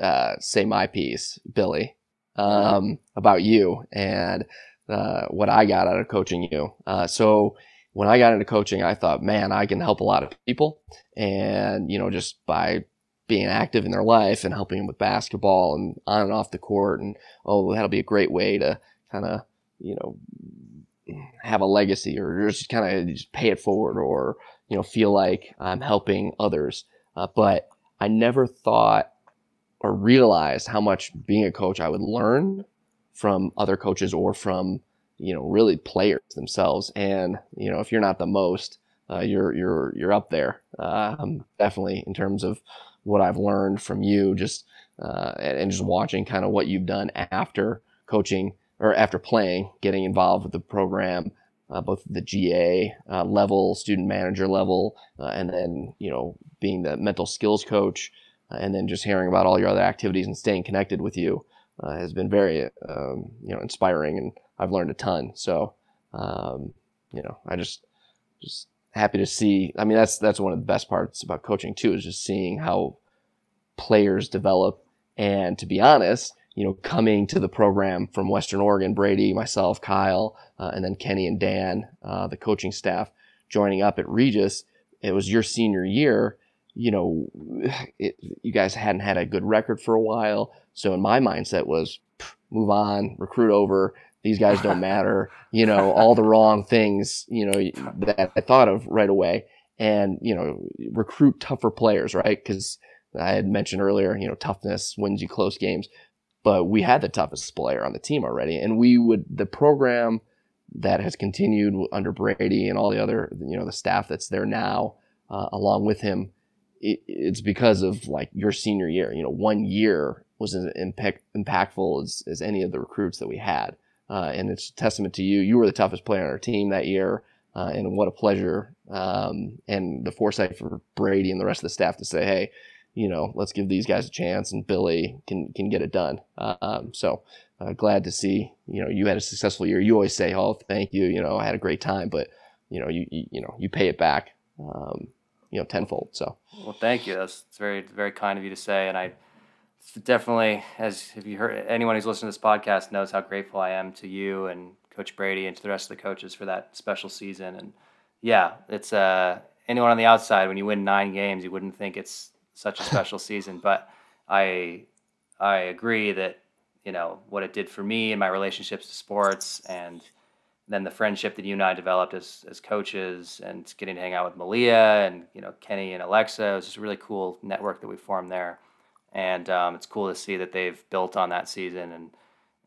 uh, say my piece, Billy, um, about you and uh, what I got out of coaching you. Uh, so, when I got into coaching, I thought, man, I can help a lot of people. And, you know, just by being active in their life and helping them with basketball and on and off the court. And, oh, that'll be a great way to kind of, you know, have a legacy or just kind of pay it forward or, you know, feel like I'm helping others. Uh, but I never thought or realized how much being a coach I would learn from other coaches or from you know, really players themselves. And, you know, if you're not the most, uh, you're, you're, you're up there. Um, definitely in terms of what I've learned from you, just, uh, and, and just watching kind of what you've done after coaching or after playing, getting involved with the program, uh, both the GA uh, level, student manager level, uh, and then you know being the mental skills coach, and then just hearing about all your other activities and staying connected with you uh, has been very um, you know inspiring and I've learned a ton. So, um, you know, I just just happy to see. I mean, that's that's one of the best parts about coaching too, is just seeing how players develop. And to be honest, you know, coming to the program from Western Oregon, Brady, myself, Kyle, uh, and then Kenny and Dan, uh, the coaching staff, joining up at Regis. It was your senior year. You know, it, you guys hadn't had a good record for a while. So in my mindset was move on, recruit over, these guys don't [LAUGHS] matter, you know, all the wrong things, you know, that I thought of right away. And, you know, recruit tougher players, right? Because I had mentioned earlier, you know, toughness wins you close games. But we had the toughest player on the team already. And we would, the program that has continued under Brady and all the other, you know, the staff that's there now, uh, along with him, it, it's because of like your senior year. You know, one year was as impact, impactful as, as any of the recruits that we had. Uh, and it's a testament to you. You were the toughest player on our team that year. Uh, and what a pleasure um, and the foresight for Brady and the rest of the staff to say, hey, you know, let's give these guys a chance, and Billy can can get it done. Um, so uh, glad to see you know you had a successful year. You always say, oh, thank you, you know, I had a great time, but you know, you you, you know, you pay it back, um, you know, tenfold. So well, thank you. That's very very kind of you to say, and I definitely, as if you heard anyone who's listening to this podcast knows how grateful I am to you and Coach Brady and to the rest of the coaches for that special season. And yeah, it's uh, anyone on the outside when you win nine games, you wouldn't think it's such a special [LAUGHS] season. But I I agree that you know what it did for me and my relationships to sports and then the friendship that you and I developed as as coaches and getting to hang out with Malia and you know Kenny and Alexa it was just a really cool network that we formed there, and um, it's cool to see that they've built on that season and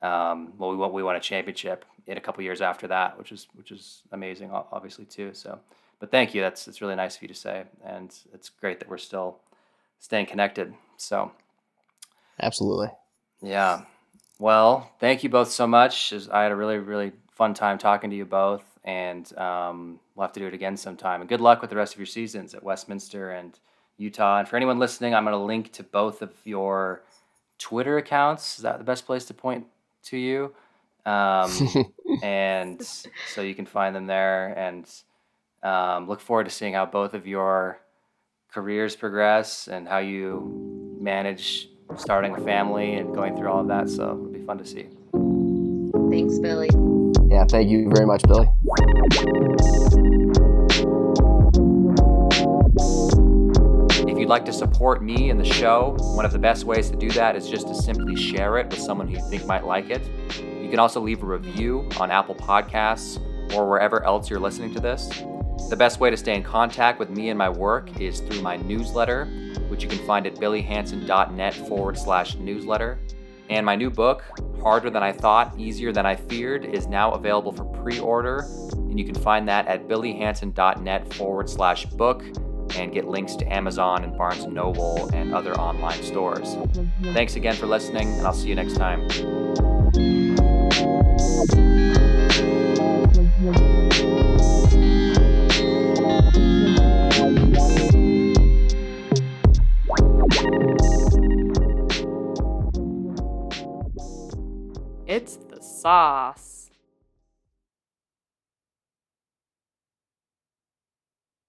um, well we won, we won a championship in a couple years after that, which is which is amazing obviously too. So, but thank you. That's it's really nice of you to say, and it's great that we're still staying connected. So, absolutely, yeah. Well, thank you both so much. I had a really really fun time talking to you both, and um, we'll have to do it again sometime. And good luck with the rest of your seasons at Westminster and Utah. And for anyone listening, I'm going to link to both of your Twitter accounts. Is that the best place to point to you? Um, [LAUGHS] and so you can find them there. And um, look forward to seeing how both of your careers progress and how you manage starting a family and going through all of that. So it'll be fun to see. Thanks, Billy. Yeah, thank you very much, Billy. If you'd like to support me and the show, one of the best ways to do that is just to simply share it with someone who you think might like it. You can also leave a review on Apple Podcasts or wherever else you're listening to this. The best way to stay in contact with me and my work is through my newsletter, which you can find at billyhanson.net forward slash newsletter. And my new book, Harder Than I Thought, Easier Than I Feared, is now available for pre order. And you can find that at billyhanson.net forward slash book and get links to Amazon and Barnes & Noble and other online stores. Thanks again for listening, and I'll see you next time. Mm-hmm. It's the sauce.